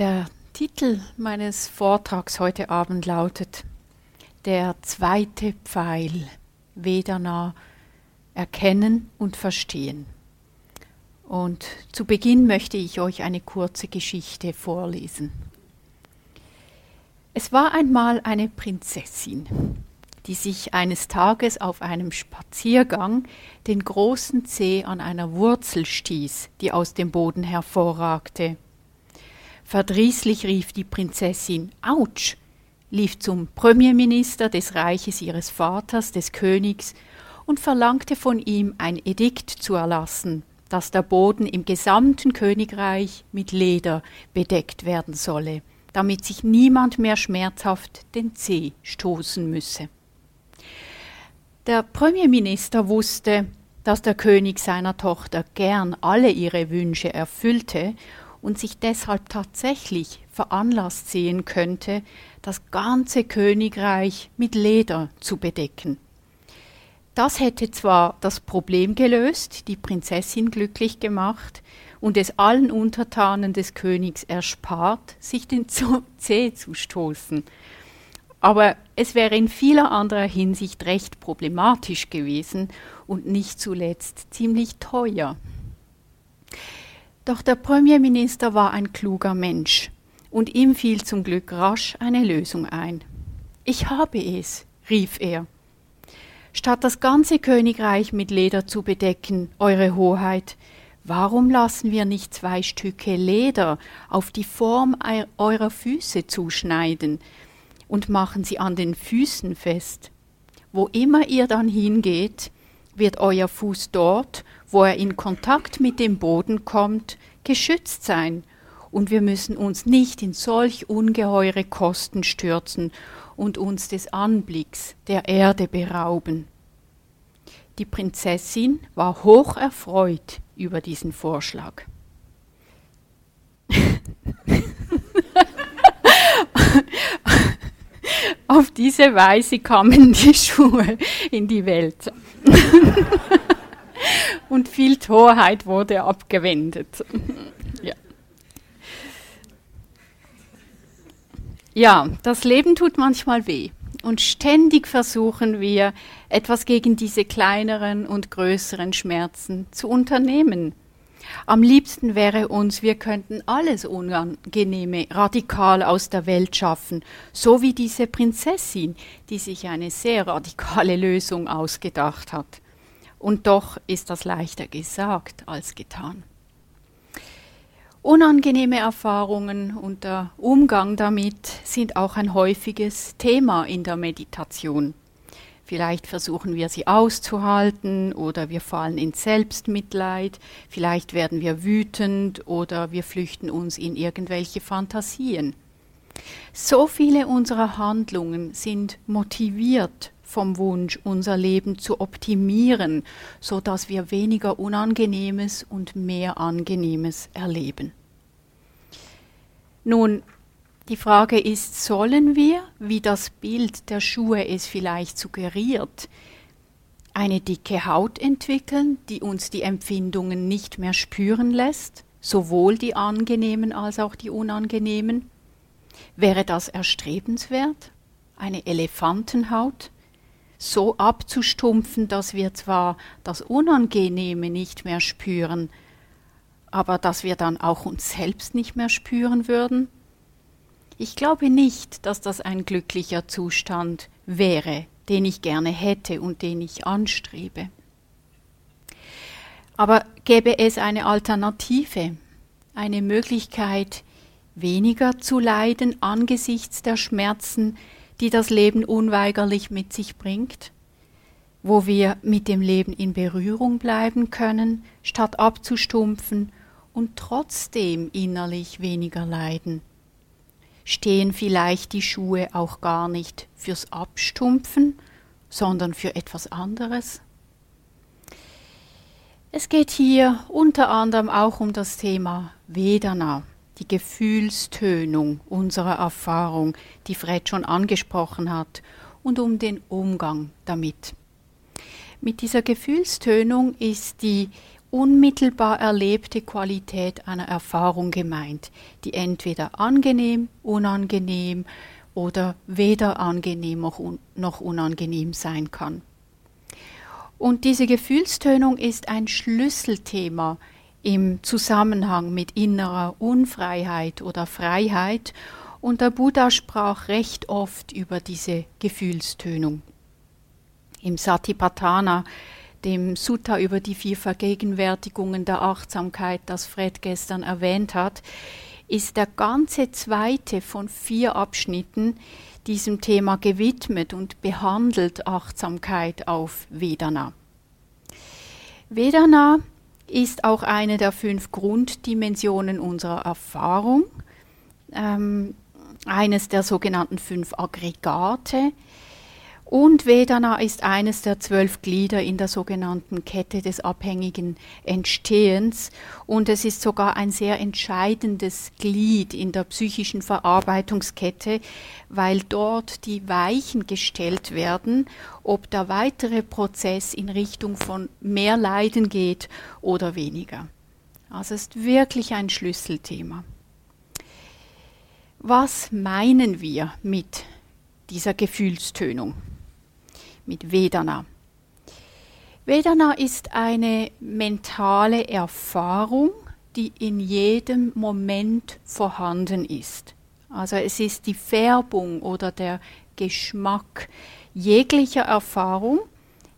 Der Titel meines Vortrags heute Abend lautet Der zweite Pfeil, Vedana, erkennen und verstehen. Und zu Beginn möchte ich euch eine kurze Geschichte vorlesen. Es war einmal eine Prinzessin, die sich eines Tages auf einem Spaziergang den großen Zeh an einer Wurzel stieß, die aus dem Boden hervorragte. Verdrießlich rief die Prinzessin Autsch, lief zum Premierminister des Reiches ihres Vaters, des Königs, und verlangte von ihm ein Edikt zu erlassen, dass der Boden im gesamten Königreich mit Leder bedeckt werden solle, damit sich niemand mehr schmerzhaft den Zeh stoßen müsse. Der Premierminister wusste, dass der König seiner Tochter gern alle ihre Wünsche erfüllte und sich deshalb tatsächlich veranlasst sehen könnte, das ganze Königreich mit Leder zu bedecken. Das hätte zwar das Problem gelöst, die Prinzessin glücklich gemacht und es allen Untertanen des Königs erspart, sich den Zeh zu stoßen, aber es wäre in vieler anderer Hinsicht recht problematisch gewesen und nicht zuletzt ziemlich teuer. Doch der Premierminister war ein kluger Mensch, und ihm fiel zum Glück rasch eine Lösung ein. Ich habe es, rief er. Statt das ganze Königreich mit Leder zu bedecken, Eure Hoheit, warum lassen wir nicht zwei Stücke Leder auf die Form eurer Füße zuschneiden und machen sie an den Füßen fest? Wo immer ihr dann hingeht, wird euer Fuß dort, wo er in Kontakt mit dem Boden kommt, geschützt sein, und wir müssen uns nicht in solch ungeheure Kosten stürzen und uns des Anblicks der Erde berauben. Die Prinzessin war hoch erfreut über diesen Vorschlag. Auf diese Weise kamen die Schuhe in die Welt. Und viel Torheit wurde abgewendet. Ja. ja, das Leben tut manchmal weh. Und ständig versuchen wir, etwas gegen diese kleineren und größeren Schmerzen zu unternehmen. Am liebsten wäre uns, wir könnten alles Unangenehme radikal aus der Welt schaffen, so wie diese Prinzessin, die sich eine sehr radikale Lösung ausgedacht hat. Und doch ist das leichter gesagt als getan. Unangenehme Erfahrungen und der Umgang damit sind auch ein häufiges Thema in der Meditation. Vielleicht versuchen wir sie auszuhalten oder wir fallen in Selbstmitleid, vielleicht werden wir wütend oder wir flüchten uns in irgendwelche Fantasien. So viele unserer Handlungen sind motiviert vom Wunsch, unser Leben zu optimieren, so dass wir weniger Unangenehmes und mehr Angenehmes erleben. Nun, die Frage ist, sollen wir, wie das Bild der Schuhe es vielleicht suggeriert, eine dicke Haut entwickeln, die uns die Empfindungen nicht mehr spüren lässt, sowohl die angenehmen als auch die unangenehmen? Wäre das erstrebenswert? Eine Elefantenhaut? So abzustumpfen, dass wir zwar das Unangenehme nicht mehr spüren, aber dass wir dann auch uns selbst nicht mehr spüren würden? Ich glaube nicht, dass das ein glücklicher Zustand wäre, den ich gerne hätte und den ich anstrebe. Aber gäbe es eine Alternative, eine Möglichkeit, weniger zu leiden angesichts der Schmerzen, die das Leben unweigerlich mit sich bringt, wo wir mit dem Leben in Berührung bleiben können, statt abzustumpfen und trotzdem innerlich weniger leiden stehen vielleicht die Schuhe auch gar nicht fürs Abstumpfen, sondern für etwas anderes? Es geht hier unter anderem auch um das Thema Vedana, die Gefühlstönung unserer Erfahrung, die Fred schon angesprochen hat, und um den Umgang damit. Mit dieser Gefühlstönung ist die unmittelbar erlebte Qualität einer Erfahrung gemeint, die entweder angenehm, unangenehm oder weder angenehm noch unangenehm sein kann. Und diese Gefühlstönung ist ein Schlüsselthema im Zusammenhang mit innerer Unfreiheit oder Freiheit und der Buddha sprach recht oft über diese Gefühlstönung. Im Satipatthana, dem Sutta über die vier Vergegenwärtigungen der Achtsamkeit, das Fred gestern erwähnt hat, ist der ganze zweite von vier Abschnitten diesem Thema gewidmet und behandelt Achtsamkeit auf Vedana. Vedana ist auch eine der fünf Grunddimensionen unserer Erfahrung, ähm, eines der sogenannten fünf Aggregate, und Vedana ist eines der zwölf Glieder in der sogenannten Kette des abhängigen Entstehens und es ist sogar ein sehr entscheidendes Glied in der psychischen Verarbeitungskette, weil dort die Weichen gestellt werden, ob der weitere Prozess in Richtung von mehr Leiden geht oder weniger. Also ist wirklich ein Schlüsselthema. Was meinen wir mit dieser Gefühlstönung? Mit Vedana. Vedana ist eine mentale Erfahrung, die in jedem Moment vorhanden ist. Also es ist die Färbung oder der Geschmack jeglicher Erfahrung,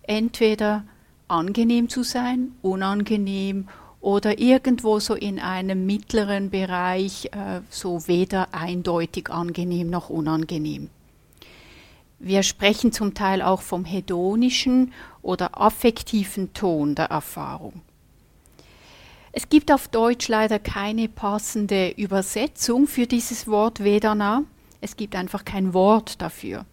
entweder angenehm zu sein, unangenehm oder irgendwo so in einem mittleren Bereich, äh, so weder eindeutig angenehm noch unangenehm. Wir sprechen zum Teil auch vom hedonischen oder affektiven Ton der Erfahrung. Es gibt auf Deutsch leider keine passende Übersetzung für dieses Wort Vedana. Es gibt einfach kein Wort dafür.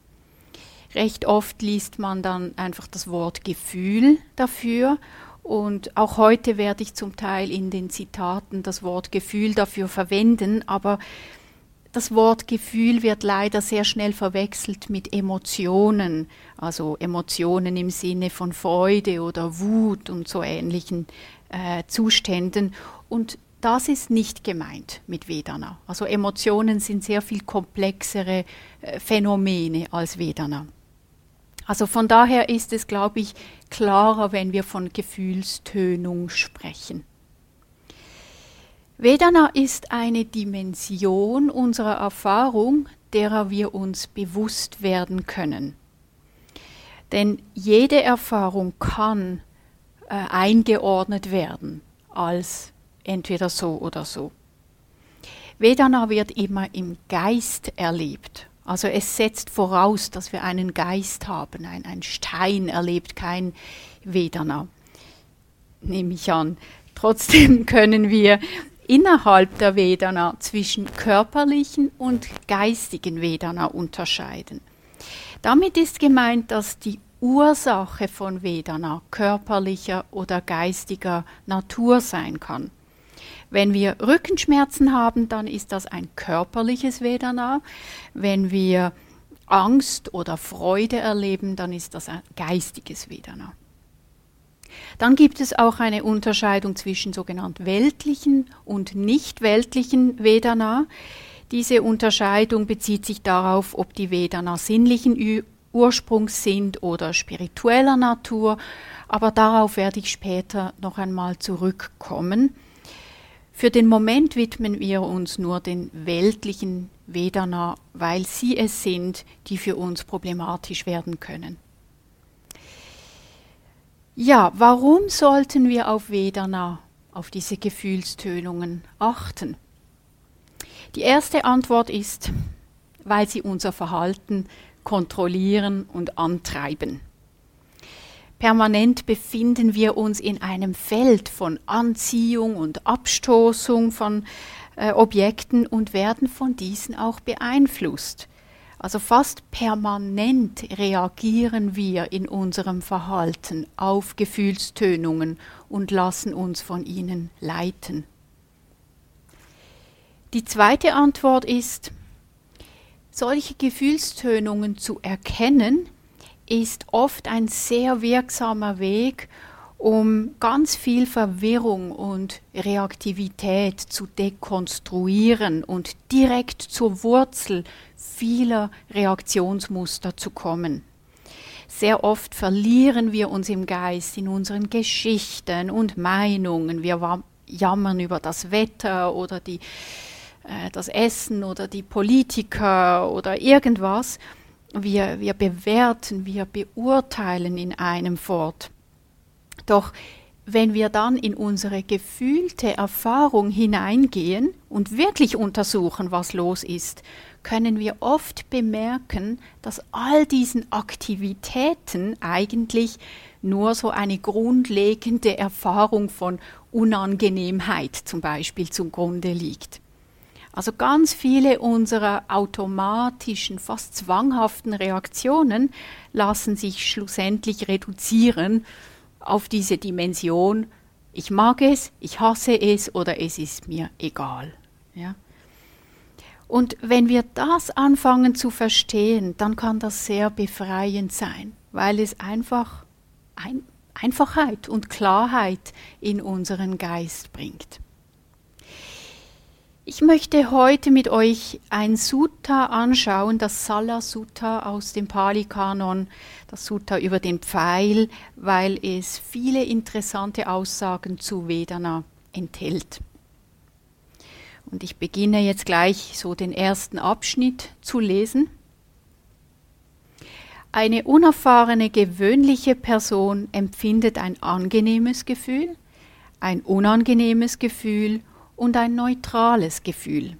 Recht oft liest man dann einfach das Wort Gefühl dafür und auch heute werde ich zum Teil in den Zitaten das Wort Gefühl dafür verwenden, aber das Wort Gefühl wird leider sehr schnell verwechselt mit Emotionen, also Emotionen im Sinne von Freude oder Wut und so ähnlichen äh, Zuständen. Und das ist nicht gemeint mit Vedana. Also Emotionen sind sehr viel komplexere äh, Phänomene als Vedana. Also von daher ist es, glaube ich, klarer, wenn wir von Gefühlstönung sprechen. Vedana ist eine Dimension unserer Erfahrung, derer wir uns bewusst werden können. Denn jede Erfahrung kann äh, eingeordnet werden als entweder so oder so. Vedana wird immer im Geist erlebt. Also es setzt voraus, dass wir einen Geist haben. Ein, ein Stein erlebt kein Vedana, nehme ich an. Trotzdem können wir innerhalb der Vedana zwischen körperlichen und geistigen Vedana unterscheiden. Damit ist gemeint, dass die Ursache von Vedana körperlicher oder geistiger Natur sein kann. Wenn wir Rückenschmerzen haben, dann ist das ein körperliches Vedana. Wenn wir Angst oder Freude erleben, dann ist das ein geistiges Vedana. Dann gibt es auch eine Unterscheidung zwischen sogenannt weltlichen und nicht weltlichen Vedana. Diese Unterscheidung bezieht sich darauf, ob die Vedana sinnlichen Ursprungs sind oder spiritueller Natur, aber darauf werde ich später noch einmal zurückkommen. Für den Moment widmen wir uns nur den weltlichen Vedana, weil sie es sind, die für uns problematisch werden können. Ja, warum sollten wir auf Vedana, auf diese Gefühlstönungen achten? Die erste Antwort ist, weil sie unser Verhalten kontrollieren und antreiben. Permanent befinden wir uns in einem Feld von Anziehung und Abstoßung von äh, Objekten und werden von diesen auch beeinflusst. Also fast permanent reagieren wir in unserem Verhalten auf Gefühlstönungen und lassen uns von ihnen leiten. Die zweite Antwort ist, solche Gefühlstönungen zu erkennen, ist oft ein sehr wirksamer Weg, um ganz viel Verwirrung und Reaktivität zu dekonstruieren und direkt zur Wurzel vieler Reaktionsmuster zu kommen. Sehr oft verlieren wir uns im Geist in unseren Geschichten und Meinungen. Wir jammern über das Wetter oder die, äh, das Essen oder die Politiker oder irgendwas. Wir, wir bewerten, wir beurteilen in einem fort. Doch wenn wir dann in unsere gefühlte Erfahrung hineingehen und wirklich untersuchen, was los ist, können wir oft bemerken, dass all diesen Aktivitäten eigentlich nur so eine grundlegende Erfahrung von Unangenehmheit zum Beispiel zugrunde liegt. Also ganz viele unserer automatischen, fast zwanghaften Reaktionen lassen sich schlussendlich reduzieren auf diese Dimension, ich mag es, ich hasse es oder es ist mir egal. Ja? Und wenn wir das anfangen zu verstehen, dann kann das sehr befreiend sein, weil es einfach ein Einfachheit und Klarheit in unseren Geist bringt. Ich möchte heute mit euch ein Sutta anschauen, das Sala Sutta aus dem Pali-Kanon, das Sutta über den Pfeil, weil es viele interessante Aussagen zu Vedana enthält. Und ich beginne jetzt gleich so den ersten Abschnitt zu lesen. Eine unerfahrene, gewöhnliche Person empfindet ein angenehmes Gefühl, ein unangenehmes Gefühl und ein neutrales Gefühl.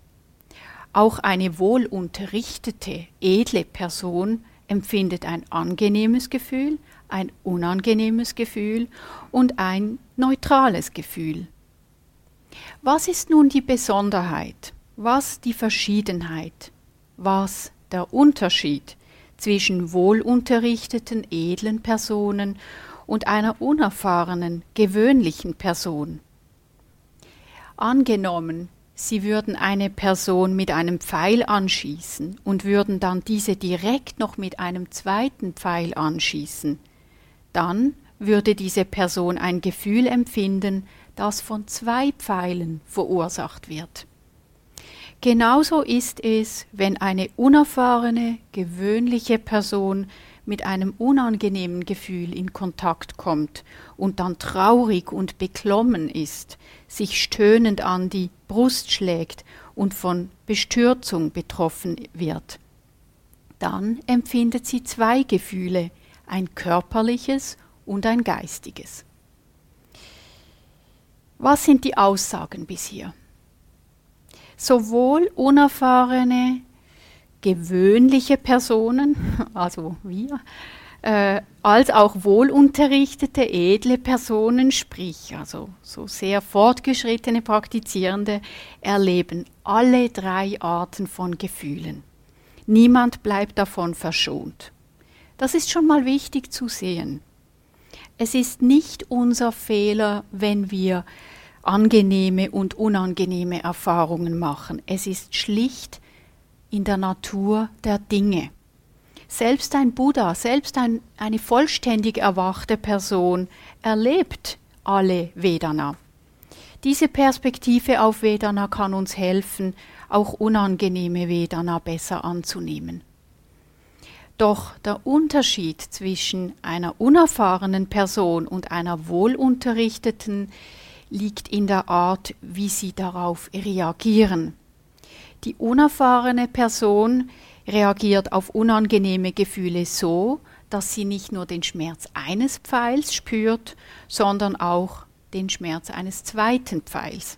Auch eine wohlunterrichtete, edle Person empfindet ein angenehmes Gefühl, ein unangenehmes Gefühl und ein neutrales Gefühl. Was ist nun die Besonderheit? Was die Verschiedenheit? Was der Unterschied zwischen wohlunterrichteten, edlen Personen und einer unerfahrenen, gewöhnlichen Person? Angenommen, Sie würden eine Person mit einem Pfeil anschießen und würden dann diese direkt noch mit einem zweiten Pfeil anschießen, dann würde diese Person ein Gefühl empfinden, das von zwei Pfeilen verursacht wird. Genauso ist es, wenn eine unerfahrene, gewöhnliche Person mit einem unangenehmen Gefühl in Kontakt kommt und dann traurig und beklommen ist, sich stöhnend an die Brust schlägt und von Bestürzung betroffen wird. Dann empfindet sie zwei Gefühle, ein körperliches und ein geistiges. Was sind die Aussagen bis hier? Sowohl unerfahrene gewöhnliche Personen, also wir, äh, als auch wohlunterrichtete, edle Personen, sprich also so sehr fortgeschrittene Praktizierende, erleben alle drei Arten von Gefühlen. Niemand bleibt davon verschont. Das ist schon mal wichtig zu sehen. Es ist nicht unser Fehler, wenn wir angenehme und unangenehme Erfahrungen machen. Es ist schlicht in der Natur der Dinge. Selbst ein Buddha, selbst ein, eine vollständig erwachte Person erlebt alle Vedana. Diese Perspektive auf Vedana kann uns helfen, auch unangenehme Vedana besser anzunehmen. Doch der Unterschied zwischen einer unerfahrenen Person und einer wohlunterrichteten liegt in der Art, wie sie darauf reagieren. Die unerfahrene Person reagiert auf unangenehme Gefühle so, dass sie nicht nur den Schmerz eines Pfeils spürt, sondern auch den Schmerz eines zweiten Pfeils.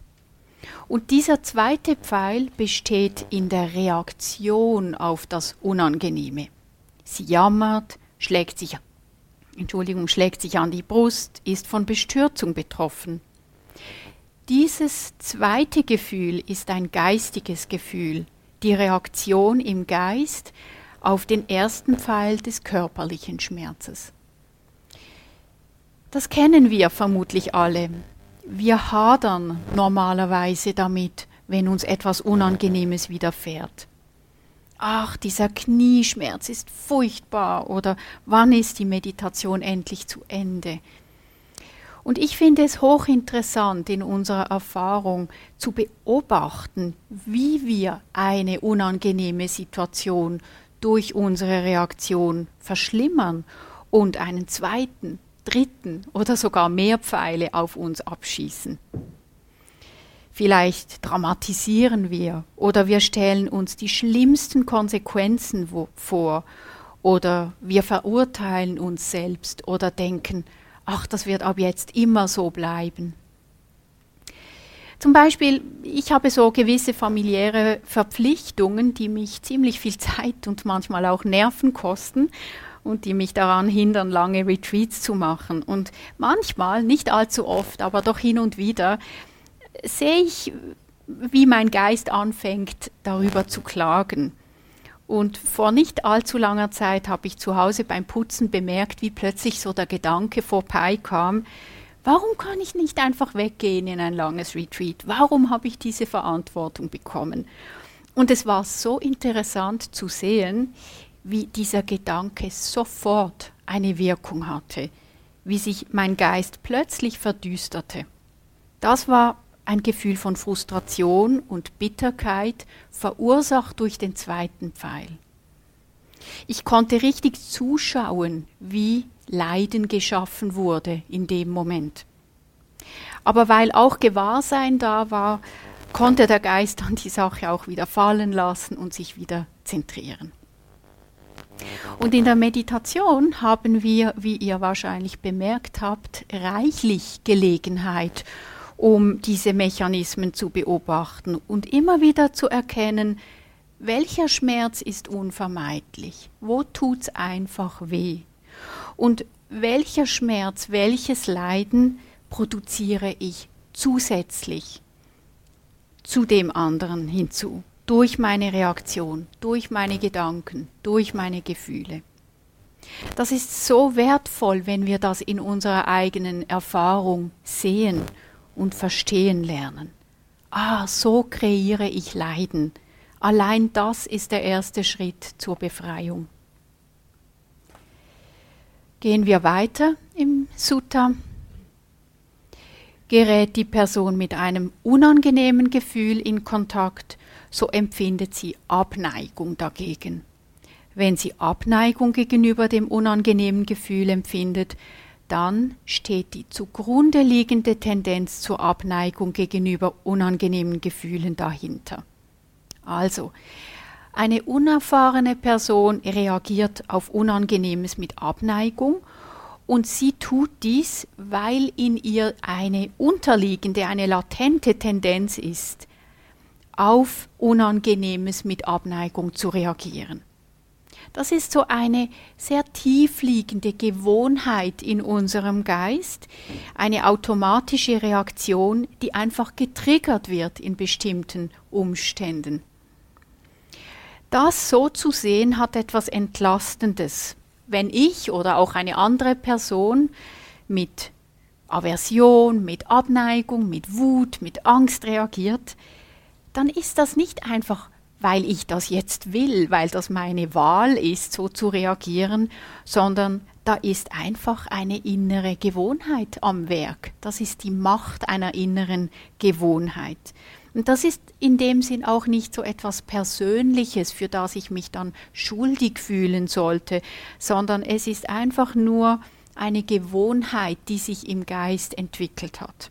Und dieser zweite Pfeil besteht in der Reaktion auf das Unangenehme. Sie jammert, schlägt sich, Entschuldigung, schlägt sich an die Brust, ist von Bestürzung betroffen. Dieses zweite Gefühl ist ein geistiges Gefühl, die Reaktion im Geist auf den ersten Pfeil des körperlichen Schmerzes. Das kennen wir vermutlich alle. Wir hadern normalerweise damit, wenn uns etwas Unangenehmes widerfährt. Ach, dieser Knieschmerz ist furchtbar oder wann ist die Meditation endlich zu Ende? Und ich finde es hochinteressant in unserer Erfahrung zu beobachten, wie wir eine unangenehme Situation durch unsere Reaktion verschlimmern und einen zweiten, dritten oder sogar mehr Pfeile auf uns abschießen. Vielleicht dramatisieren wir oder wir stellen uns die schlimmsten Konsequenzen vor oder wir verurteilen uns selbst oder denken, ach, das wird ab jetzt immer so bleiben. Zum Beispiel, ich habe so gewisse familiäre Verpflichtungen, die mich ziemlich viel Zeit und manchmal auch Nerven kosten und die mich daran hindern, lange Retreats zu machen. Und manchmal, nicht allzu oft, aber doch hin und wieder, sehe ich, wie mein Geist anfängt, darüber zu klagen. Und vor nicht allzu langer Zeit habe ich zu Hause beim Putzen bemerkt, wie plötzlich so der Gedanke vorbeikam, warum kann ich nicht einfach weggehen in ein langes Retreat? Warum habe ich diese Verantwortung bekommen? Und es war so interessant zu sehen, wie dieser Gedanke sofort eine Wirkung hatte, wie sich mein Geist plötzlich verdüsterte. Das war ein Gefühl von Frustration und Bitterkeit, verursacht durch den zweiten Pfeil. Ich konnte richtig zuschauen, wie Leiden geschaffen wurde in dem Moment. Aber weil auch Gewahrsein da war, konnte der Geist dann die Sache auch wieder fallen lassen und sich wieder zentrieren. Und in der Meditation haben wir, wie ihr wahrscheinlich bemerkt habt, reichlich Gelegenheit, um diese Mechanismen zu beobachten und immer wieder zu erkennen, welcher Schmerz ist unvermeidlich, wo tut es einfach weh und welcher Schmerz, welches Leiden produziere ich zusätzlich zu dem anderen hinzu, durch meine Reaktion, durch meine Gedanken, durch meine Gefühle. Das ist so wertvoll, wenn wir das in unserer eigenen Erfahrung sehen und verstehen lernen. Ah, so kreiere ich Leiden. Allein das ist der erste Schritt zur Befreiung. Gehen wir weiter im Sutta. Gerät die Person mit einem unangenehmen Gefühl in Kontakt, so empfindet sie Abneigung dagegen. Wenn sie Abneigung gegenüber dem unangenehmen Gefühl empfindet, dann steht die zugrunde liegende Tendenz zur Abneigung gegenüber unangenehmen Gefühlen dahinter. Also, eine unerfahrene Person reagiert auf Unangenehmes mit Abneigung und sie tut dies, weil in ihr eine unterliegende, eine latente Tendenz ist, auf Unangenehmes mit Abneigung zu reagieren. Das ist so eine sehr tiefliegende Gewohnheit in unserem Geist, eine automatische Reaktion, die einfach getriggert wird in bestimmten Umständen. Das so zu sehen hat etwas Entlastendes. Wenn ich oder auch eine andere Person mit Aversion, mit Abneigung, mit Wut, mit Angst reagiert, dann ist das nicht einfach weil ich das jetzt will, weil das meine Wahl ist, so zu reagieren, sondern da ist einfach eine innere Gewohnheit am Werk. Das ist die Macht einer inneren Gewohnheit. Und das ist in dem Sinn auch nicht so etwas Persönliches, für das ich mich dann schuldig fühlen sollte, sondern es ist einfach nur eine Gewohnheit, die sich im Geist entwickelt hat.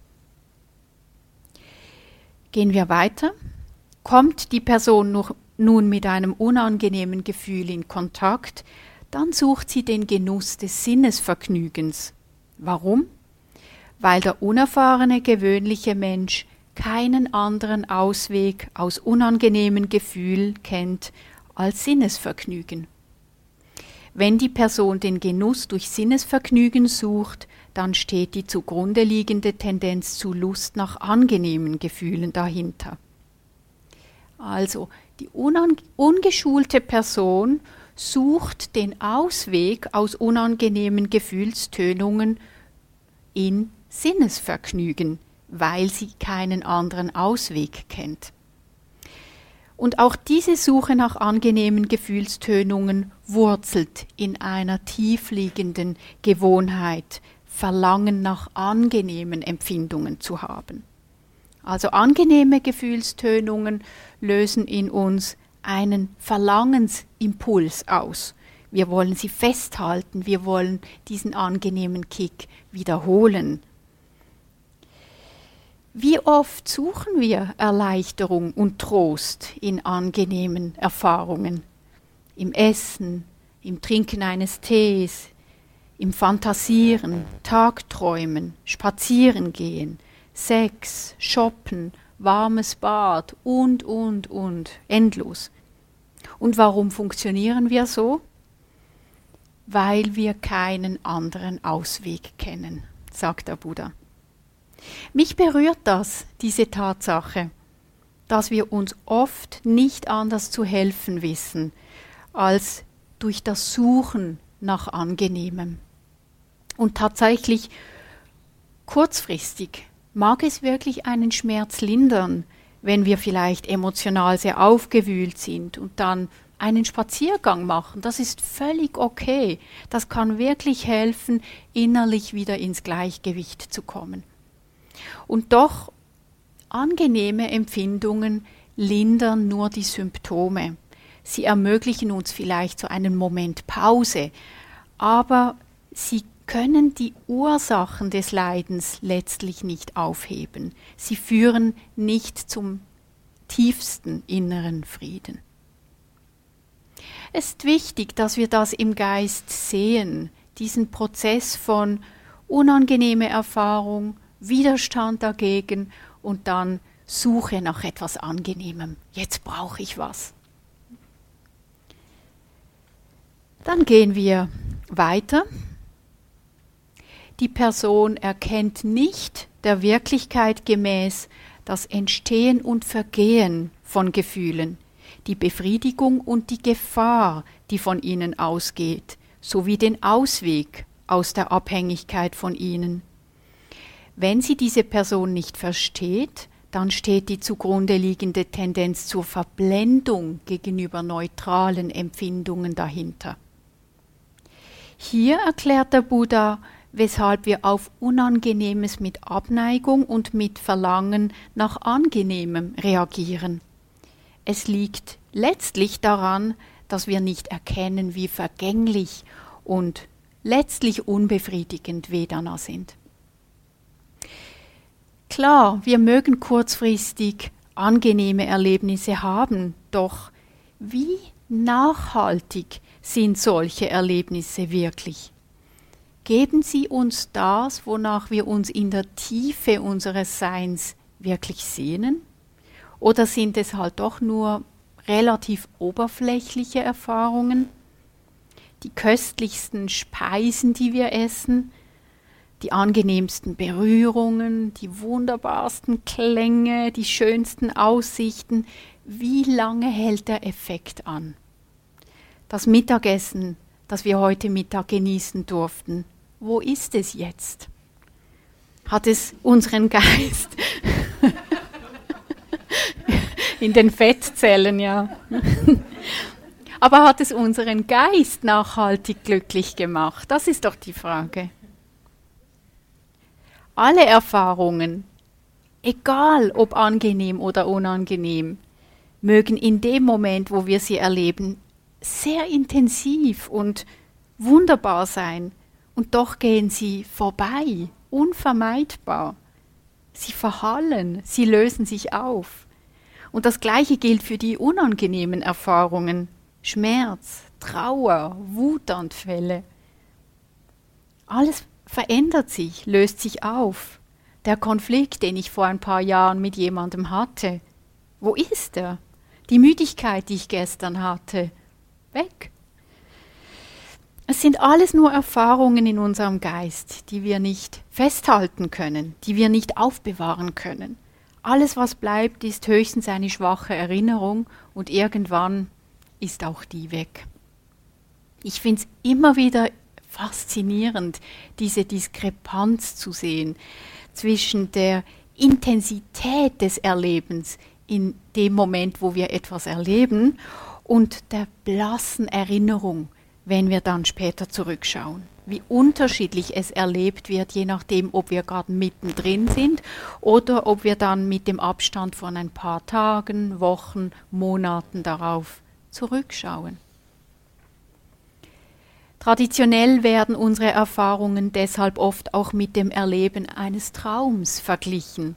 Gehen wir weiter. Kommt die Person nun mit einem unangenehmen Gefühl in Kontakt, dann sucht sie den Genuss des Sinnesvergnügens. Warum? Weil der unerfahrene gewöhnliche Mensch keinen anderen Ausweg aus unangenehmen Gefühlen kennt als Sinnesvergnügen. Wenn die Person den Genuss durch Sinnesvergnügen sucht, dann steht die zugrunde liegende Tendenz zu Lust nach angenehmen Gefühlen dahinter. Also die ungeschulte Person sucht den Ausweg aus unangenehmen Gefühlstönungen in Sinnesvergnügen, weil sie keinen anderen Ausweg kennt. Und auch diese Suche nach angenehmen Gefühlstönungen wurzelt in einer tiefliegenden Gewohnheit Verlangen nach angenehmen Empfindungen zu haben. Also angenehme Gefühlstönungen lösen in uns einen Verlangensimpuls aus. Wir wollen sie festhalten, wir wollen diesen angenehmen Kick wiederholen. Wie oft suchen wir Erleichterung und Trost in angenehmen Erfahrungen? Im Essen, im Trinken eines Tees, im Fantasieren, Tagträumen, Spazierengehen, Sex, Shoppen, warmes Bad und, und, und, endlos. Und warum funktionieren wir so? Weil wir keinen anderen Ausweg kennen, sagt der Buddha. Mich berührt das, diese Tatsache, dass wir uns oft nicht anders zu helfen wissen, als durch das Suchen nach angenehmem. Und tatsächlich kurzfristig mag es wirklich einen Schmerz lindern, wenn wir vielleicht emotional sehr aufgewühlt sind und dann einen Spaziergang machen. Das ist völlig okay. Das kann wirklich helfen, innerlich wieder ins Gleichgewicht zu kommen. Und doch angenehme Empfindungen lindern nur die Symptome. Sie ermöglichen uns vielleicht so einen Moment Pause, aber sie können die Ursachen des Leidens letztlich nicht aufheben. Sie führen nicht zum tiefsten inneren Frieden. Es ist wichtig, dass wir das im Geist sehen, diesen Prozess von unangenehme Erfahrung, Widerstand dagegen und dann Suche nach etwas Angenehmem. Jetzt brauche ich was. Dann gehen wir weiter. Die Person erkennt nicht der Wirklichkeit gemäß das Entstehen und Vergehen von Gefühlen, die Befriedigung und die Gefahr, die von ihnen ausgeht, sowie den Ausweg aus der Abhängigkeit von ihnen. Wenn sie diese Person nicht versteht, dann steht die zugrunde liegende Tendenz zur Verblendung gegenüber neutralen Empfindungen dahinter. Hier erklärt der Buddha, weshalb wir auf Unangenehmes mit Abneigung und mit Verlangen nach Angenehmem reagieren. Es liegt letztlich daran, dass wir nicht erkennen, wie vergänglich und letztlich unbefriedigend Vedana sind. Klar, wir mögen kurzfristig angenehme Erlebnisse haben, doch wie nachhaltig sind solche Erlebnisse wirklich? Geben sie uns das, wonach wir uns in der Tiefe unseres Seins wirklich sehnen? Oder sind es halt doch nur relativ oberflächliche Erfahrungen? Die köstlichsten Speisen, die wir essen, die angenehmsten Berührungen, die wunderbarsten Klänge, die schönsten Aussichten. Wie lange hält der Effekt an? Das Mittagessen, das wir heute Mittag genießen durften, wo ist es jetzt? Hat es unseren Geist in den Fettzellen, ja. Aber hat es unseren Geist nachhaltig glücklich gemacht? Das ist doch die Frage. Alle Erfahrungen, egal ob angenehm oder unangenehm, mögen in dem Moment, wo wir sie erleben, sehr intensiv und wunderbar sein, und doch gehen sie vorbei, unvermeidbar. Sie verhallen, sie lösen sich auf. Und das Gleiche gilt für die unangenehmen Erfahrungen, Schmerz, Trauer, Wutanfälle. Alles verändert sich, löst sich auf. Der Konflikt, den ich vor ein paar Jahren mit jemandem hatte, wo ist er? Die Müdigkeit, die ich gestern hatte, weg. Es sind alles nur Erfahrungen in unserem Geist, die wir nicht festhalten können, die wir nicht aufbewahren können. Alles, was bleibt, ist höchstens eine schwache Erinnerung und irgendwann ist auch die weg. Ich finde es immer wieder faszinierend, diese Diskrepanz zu sehen zwischen der Intensität des Erlebens in dem Moment, wo wir etwas erleben, und der blassen Erinnerung, wenn wir dann später zurückschauen. Wie unterschiedlich es erlebt wird, je nachdem, ob wir gerade mittendrin sind oder ob wir dann mit dem Abstand von ein paar Tagen, Wochen, Monaten darauf zurückschauen. Traditionell werden unsere Erfahrungen deshalb oft auch mit dem Erleben eines Traums verglichen.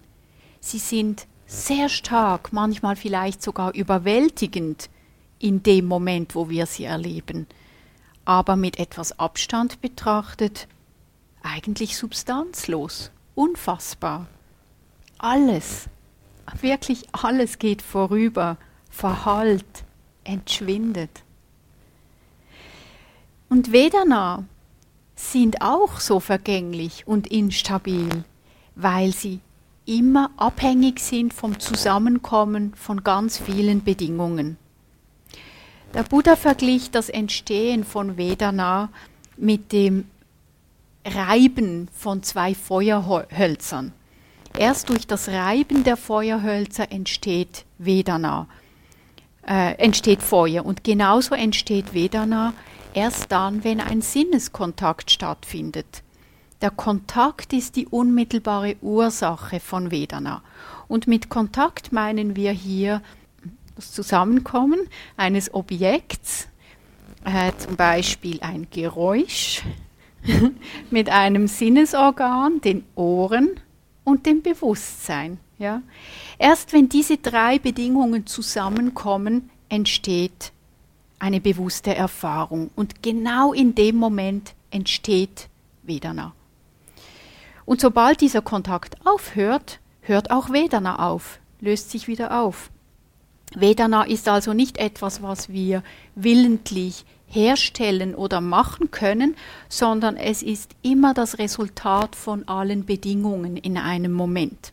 Sie sind sehr stark, manchmal vielleicht sogar überwältigend in dem Moment, wo wir sie erleben, aber mit etwas Abstand betrachtet eigentlich substanzlos, unfassbar. Alles, wirklich alles geht vorüber, verhallt, entschwindet. Und Vedana sind auch so vergänglich und instabil, weil sie immer abhängig sind vom Zusammenkommen von ganz vielen Bedingungen. Der Buddha verglich das Entstehen von Vedana mit dem Reiben von zwei Feuerhölzern. Erst durch das Reiben der Feuerhölzer entsteht Vedana, äh, entsteht Feuer. Und genauso entsteht Vedana erst dann, wenn ein Sinneskontakt stattfindet. Der Kontakt ist die unmittelbare Ursache von Vedana. Und mit Kontakt meinen wir hier das Zusammenkommen eines Objekts, äh, zum Beispiel ein Geräusch, mit einem Sinnesorgan, den Ohren und dem Bewusstsein. Ja? Erst wenn diese drei Bedingungen zusammenkommen, entsteht eine bewusste Erfahrung. Und genau in dem Moment entsteht Vedana. Und sobald dieser Kontakt aufhört, hört auch Vedana auf, löst sich wieder auf. Vedana ist also nicht etwas, was wir willentlich herstellen oder machen können, sondern es ist immer das Resultat von allen Bedingungen in einem Moment.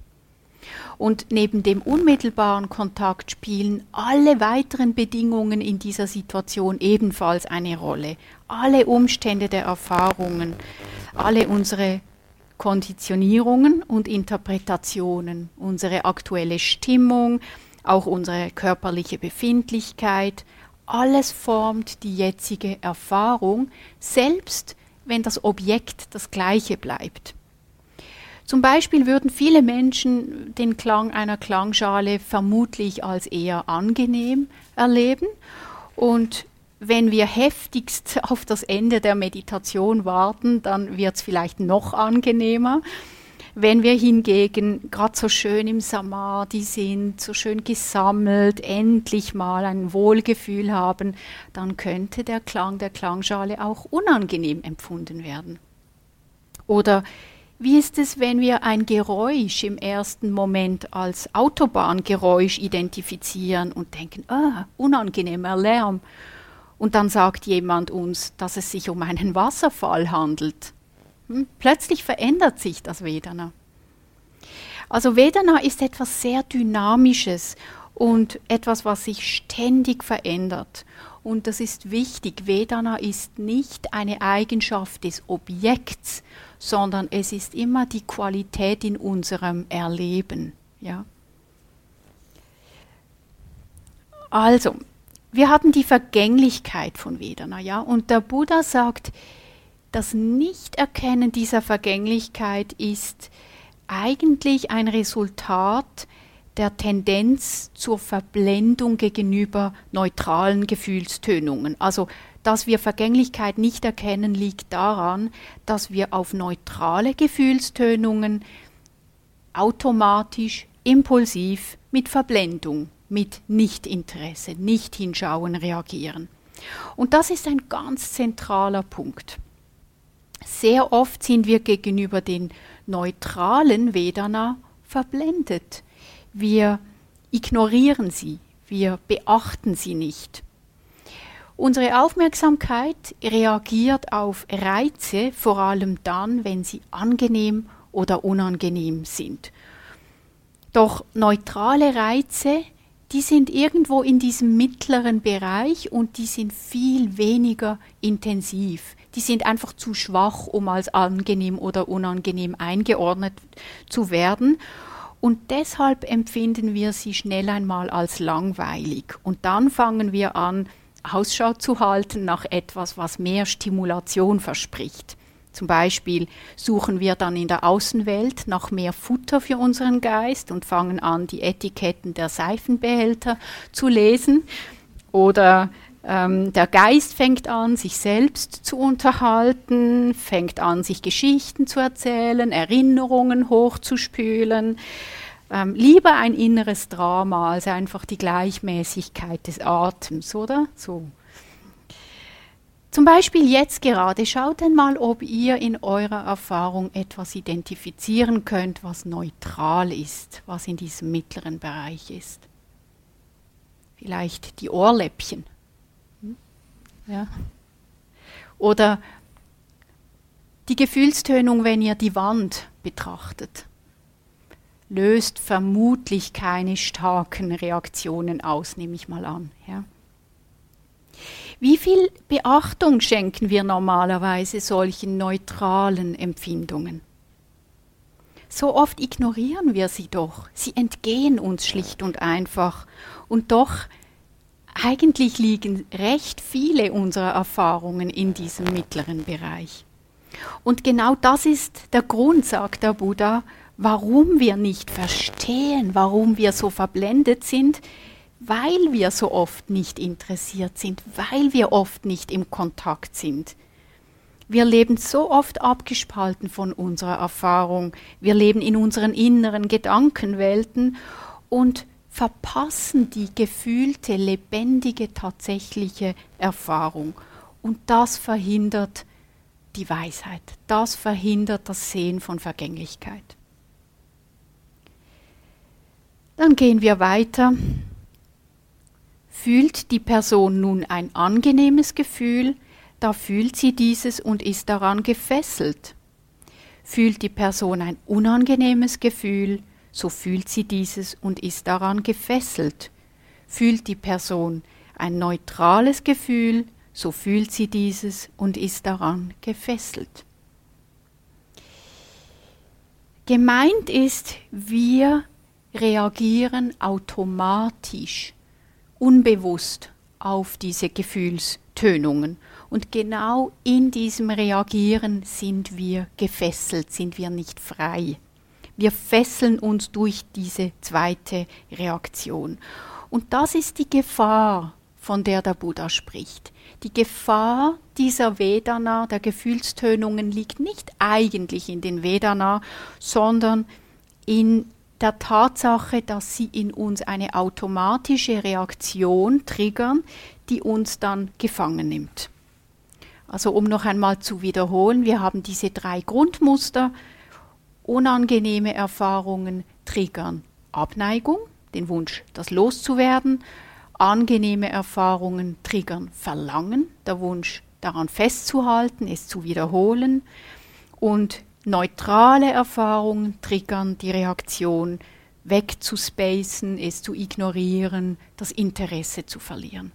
Und neben dem unmittelbaren Kontakt spielen alle weiteren Bedingungen in dieser Situation ebenfalls eine Rolle. Alle Umstände der Erfahrungen, alle unsere Konditionierungen und Interpretationen, unsere aktuelle Stimmung, auch unsere körperliche Befindlichkeit, alles formt die jetzige Erfahrung, selbst wenn das Objekt das gleiche bleibt. Zum Beispiel würden viele Menschen den Klang einer Klangschale vermutlich als eher angenehm erleben und wenn wir heftigst auf das Ende der Meditation warten, dann wird es vielleicht noch angenehmer. Wenn wir hingegen gerade so schön im Samadhi sind, so schön gesammelt, endlich mal ein Wohlgefühl haben, dann könnte der Klang der Klangschale auch unangenehm empfunden werden. Oder wie ist es, wenn wir ein Geräusch im ersten Moment als Autobahngeräusch identifizieren und denken, ah, unangenehmer Lärm? Und dann sagt jemand uns, dass es sich um einen Wasserfall handelt. Hm? Plötzlich verändert sich das Vedana. Also Vedana ist etwas sehr Dynamisches und etwas, was sich ständig verändert. Und das ist wichtig. Vedana ist nicht eine Eigenschaft des Objekts, sondern es ist immer die Qualität in unserem Erleben. Ja? Also, wir haben die Vergänglichkeit von Vedana, ja, und der Buddha sagt, das Nichterkennen dieser Vergänglichkeit ist eigentlich ein Resultat der Tendenz zur Verblendung gegenüber neutralen Gefühlstönungen. Also dass wir Vergänglichkeit nicht erkennen, liegt daran, dass wir auf neutrale Gefühlstönungen automatisch, impulsiv, mit Verblendung, mit Nichtinteresse, nicht hinschauen reagieren. Und das ist ein ganz zentraler Punkt. Sehr oft sind wir gegenüber den neutralen Vedana verblendet. Wir ignorieren sie, wir beachten sie nicht. Unsere Aufmerksamkeit reagiert auf Reize vor allem dann, wenn sie angenehm oder unangenehm sind. Doch neutrale Reize, die sind irgendwo in diesem mittleren Bereich und die sind viel weniger intensiv. Die sind einfach zu schwach, um als angenehm oder unangenehm eingeordnet zu werden. Und deshalb empfinden wir sie schnell einmal als langweilig. Und dann fangen wir an, Ausschau zu halten nach etwas, was mehr Stimulation verspricht. Zum Beispiel suchen wir dann in der Außenwelt nach mehr Futter für unseren Geist und fangen an, die Etiketten der Seifenbehälter zu lesen. Oder ähm, der Geist fängt an, sich selbst zu unterhalten, fängt an, sich Geschichten zu erzählen, Erinnerungen hochzuspülen. Ähm, lieber ein inneres Drama als einfach die Gleichmäßigkeit des Atems, oder? So. Zum Beispiel jetzt gerade, schaut einmal, ob ihr in eurer Erfahrung etwas identifizieren könnt, was neutral ist, was in diesem mittleren Bereich ist. Vielleicht die Ohrläppchen. Ja. Oder die Gefühlstönung, wenn ihr die Wand betrachtet löst vermutlich keine starken Reaktionen aus, nehme ich mal an. Ja. Wie viel Beachtung schenken wir normalerweise solchen neutralen Empfindungen? So oft ignorieren wir sie doch, sie entgehen uns schlicht und einfach. Und doch, eigentlich liegen recht viele unserer Erfahrungen in diesem mittleren Bereich. Und genau das ist der Grund, sagt der Buddha, warum wir nicht verstehen, warum wir so verblendet sind, weil wir so oft nicht interessiert sind, weil wir oft nicht im Kontakt sind. Wir leben so oft abgespalten von unserer Erfahrung, wir leben in unseren inneren Gedankenwelten und verpassen die gefühlte, lebendige, tatsächliche Erfahrung. Und das verhindert die Weisheit, das verhindert das Sehen von Vergänglichkeit. Dann gehen wir weiter. Fühlt die Person nun ein angenehmes Gefühl, da fühlt sie dieses und ist daran gefesselt. Fühlt die Person ein unangenehmes Gefühl, so fühlt sie dieses und ist daran gefesselt. Fühlt die Person ein neutrales Gefühl, so fühlt sie dieses und ist daran gefesselt. Gemeint ist, wir reagieren automatisch, unbewusst auf diese Gefühlstönungen. Und genau in diesem Reagieren sind wir gefesselt, sind wir nicht frei. Wir fesseln uns durch diese zweite Reaktion. Und das ist die Gefahr, von der der Buddha spricht. Die Gefahr dieser Vedana, der Gefühlstönungen, liegt nicht eigentlich in den Vedana, sondern in der Tatsache, dass sie in uns eine automatische Reaktion triggern, die uns dann gefangen nimmt. Also um noch einmal zu wiederholen, wir haben diese drei Grundmuster. Unangenehme Erfahrungen triggern Abneigung, den Wunsch, das loszuwerden. Angenehme Erfahrungen triggern Verlangen, der Wunsch, daran festzuhalten, es zu wiederholen. Und neutrale Erfahrungen triggern die Reaktion, wegzuspacen, es zu ignorieren, das Interesse zu verlieren.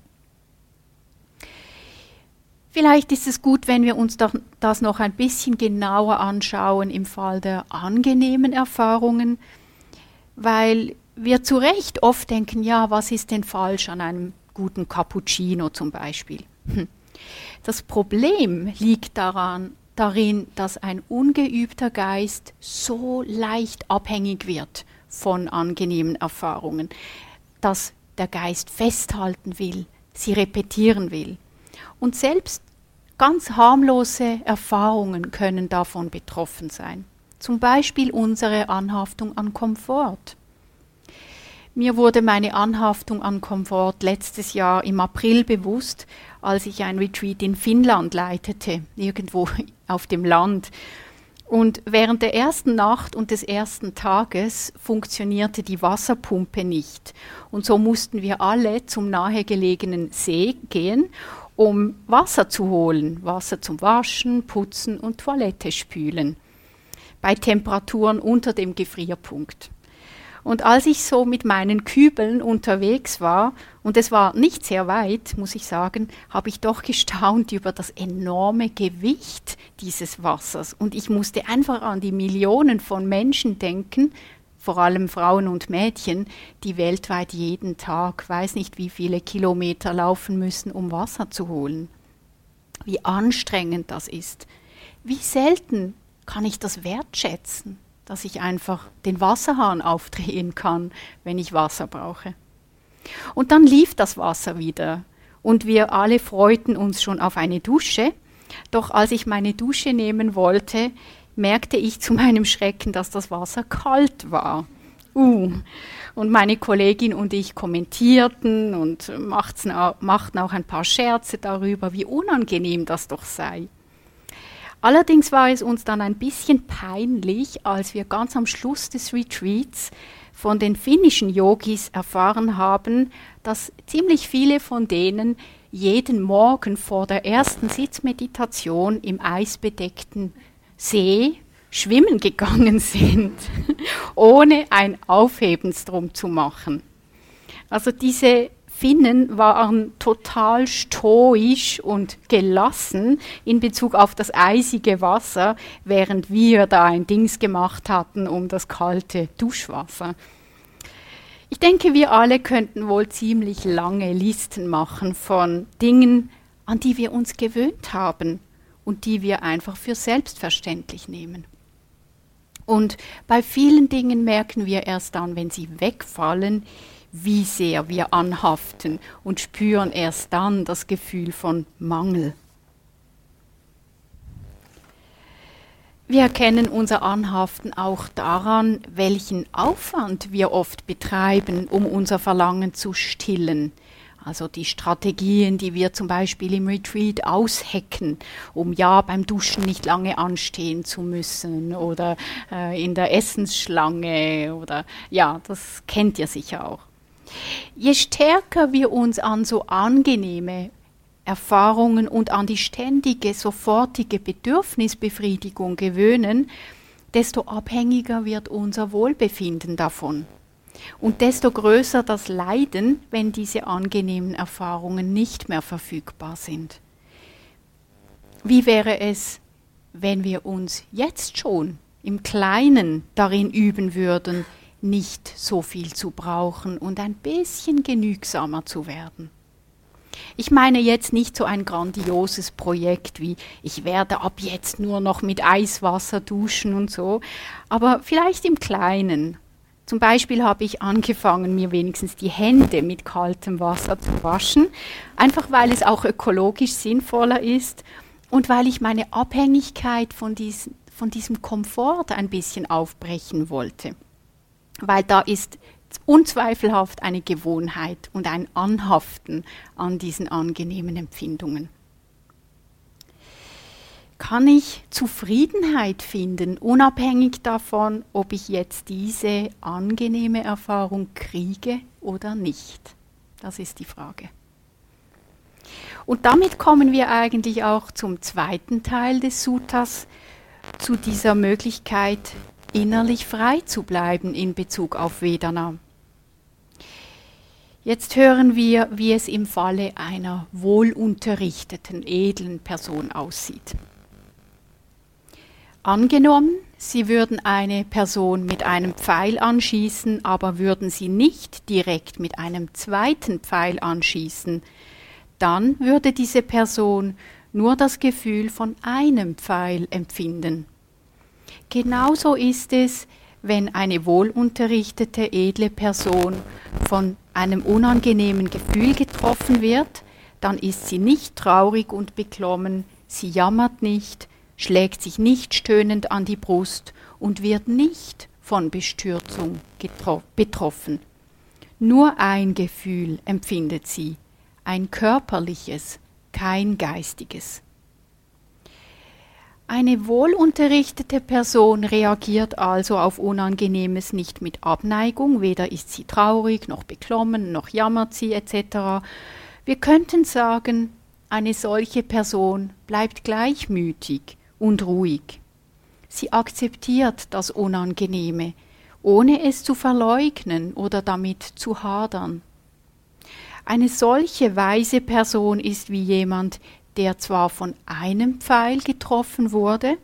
Vielleicht ist es gut, wenn wir uns das noch ein bisschen genauer anschauen im Fall der angenehmen Erfahrungen, weil wir zu Recht oft denken, ja, was ist denn falsch an einem guten Cappuccino zum Beispiel? Hm. Das Problem liegt daran, darin, dass ein ungeübter Geist so leicht abhängig wird von angenehmen Erfahrungen, dass der Geist festhalten will, sie repetieren will. Und selbst ganz harmlose Erfahrungen können davon betroffen sein. Zum Beispiel unsere Anhaftung an Komfort. Mir wurde meine Anhaftung an Komfort letztes Jahr im April bewusst, als ich ein Retreat in Finnland leitete, irgendwo auf dem Land. Und während der ersten Nacht und des ersten Tages funktionierte die Wasserpumpe nicht. Und so mussten wir alle zum nahegelegenen See gehen, um Wasser zu holen. Wasser zum Waschen, Putzen und Toilette spülen. Bei Temperaturen unter dem Gefrierpunkt. Und als ich so mit meinen Kübeln unterwegs war, und es war nicht sehr weit, muss ich sagen, habe ich doch gestaunt über das enorme Gewicht dieses Wassers. Und ich musste einfach an die Millionen von Menschen denken, vor allem Frauen und Mädchen, die weltweit jeden Tag weiß nicht wie viele Kilometer laufen müssen, um Wasser zu holen. Wie anstrengend das ist. Wie selten kann ich das wertschätzen, dass ich einfach den Wasserhahn aufdrehen kann, wenn ich Wasser brauche. Und dann lief das Wasser wieder und wir alle freuten uns schon auf eine Dusche. Doch als ich meine Dusche nehmen wollte, merkte ich zu meinem Schrecken, dass das Wasser kalt war. Uh. Und meine Kollegin und ich kommentierten und machten auch ein paar Scherze darüber, wie unangenehm das doch sei. Allerdings war es uns dann ein bisschen peinlich, als wir ganz am Schluss des Retreats von den finnischen Yogis erfahren haben, dass ziemlich viele von denen jeden Morgen vor der ersten Sitzmeditation im eisbedeckten See schwimmen gegangen sind, ohne ein Aufhebens drum zu machen. Also diese Finnen waren total stoisch und gelassen in Bezug auf das eisige Wasser, während wir da ein Dings gemacht hatten um das kalte Duschwasser. Ich denke, wir alle könnten wohl ziemlich lange Listen machen von Dingen, an die wir uns gewöhnt haben und die wir einfach für selbstverständlich nehmen. Und bei vielen Dingen merken wir erst dann, wenn sie wegfallen, wie sehr wir anhaften und spüren erst dann das Gefühl von Mangel. Wir erkennen unser Anhaften auch daran, welchen Aufwand wir oft betreiben, um unser Verlangen zu stillen. Also die Strategien, die wir zum Beispiel im Retreat aushecken, um ja beim Duschen nicht lange anstehen zu müssen oder äh, in der Essensschlange oder ja, das kennt ihr sicher auch. Je stärker wir uns an so angenehme Erfahrungen und an die ständige, sofortige Bedürfnisbefriedigung gewöhnen, desto abhängiger wird unser Wohlbefinden davon. Und desto größer das Leiden, wenn diese angenehmen Erfahrungen nicht mehr verfügbar sind. Wie wäre es, wenn wir uns jetzt schon im Kleinen darin üben würden, nicht so viel zu brauchen und ein bisschen genügsamer zu werden? Ich meine jetzt nicht so ein grandioses Projekt wie ich werde ab jetzt nur noch mit Eiswasser duschen und so, aber vielleicht im Kleinen zum Beispiel habe ich angefangen, mir wenigstens die Hände mit kaltem Wasser zu waschen, einfach weil es auch ökologisch sinnvoller ist und weil ich meine Abhängigkeit von, dies, von diesem Komfort ein bisschen aufbrechen wollte. Weil da ist unzweifelhaft eine Gewohnheit und ein Anhaften an diesen angenehmen Empfindungen kann ich Zufriedenheit finden, unabhängig davon, ob ich jetzt diese angenehme Erfahrung kriege oder nicht? Das ist die Frage. Und damit kommen wir eigentlich auch zum zweiten Teil des Suttas, zu dieser Möglichkeit, innerlich frei zu bleiben in Bezug auf Vedana. Jetzt hören wir, wie es im Falle einer wohlunterrichteten, edlen Person aussieht. Angenommen, Sie würden eine Person mit einem Pfeil anschießen, aber würden sie nicht direkt mit einem zweiten Pfeil anschießen, dann würde diese Person nur das Gefühl von einem Pfeil empfinden. Genauso ist es, wenn eine wohlunterrichtete, edle Person von einem unangenehmen Gefühl getroffen wird, dann ist sie nicht traurig und beklommen, sie jammert nicht, schlägt sich nicht stöhnend an die Brust und wird nicht von Bestürzung betroffen. Nur ein Gefühl empfindet sie, ein körperliches, kein geistiges. Eine wohlunterrichtete Person reagiert also auf Unangenehmes nicht mit Abneigung, weder ist sie traurig, noch beklommen, noch jammert sie etc. Wir könnten sagen, eine solche Person bleibt gleichmütig und ruhig. Sie akzeptiert das Unangenehme, ohne es zu verleugnen oder damit zu hadern. Eine solche weise Person ist wie jemand, der zwar von einem Pfeil getroffen wurde,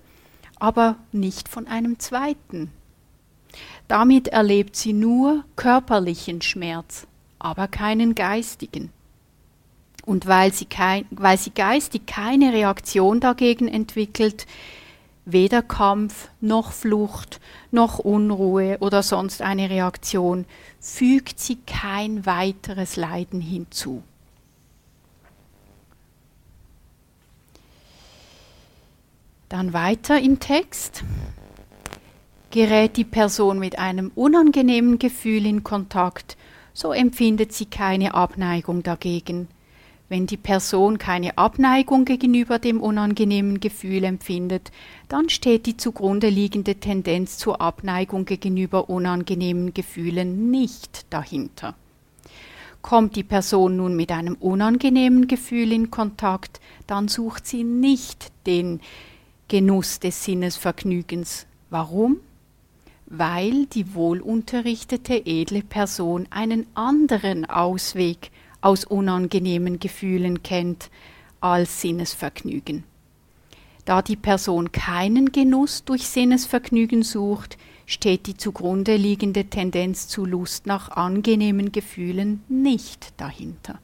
aber nicht von einem zweiten. Damit erlebt sie nur körperlichen Schmerz, aber keinen geistigen. Und weil sie, kein, weil sie geistig keine Reaktion dagegen entwickelt, weder Kampf noch Flucht noch Unruhe oder sonst eine Reaktion, fügt sie kein weiteres Leiden hinzu. Dann weiter im Text. Gerät die Person mit einem unangenehmen Gefühl in Kontakt, so empfindet sie keine Abneigung dagegen. Wenn die Person keine Abneigung gegenüber dem unangenehmen Gefühl empfindet, dann steht die zugrunde liegende Tendenz zur Abneigung gegenüber unangenehmen Gefühlen nicht dahinter. Kommt die Person nun mit einem unangenehmen Gefühl in Kontakt, dann sucht sie nicht den Genuss des Sinnesvergnügens. Warum? Weil die wohlunterrichtete edle Person einen anderen Ausweg aus unangenehmen Gefühlen kennt als Sinnesvergnügen. Da die Person keinen Genuss durch Sinnesvergnügen sucht, steht die zugrunde liegende Tendenz zu Lust nach angenehmen Gefühlen nicht dahinter.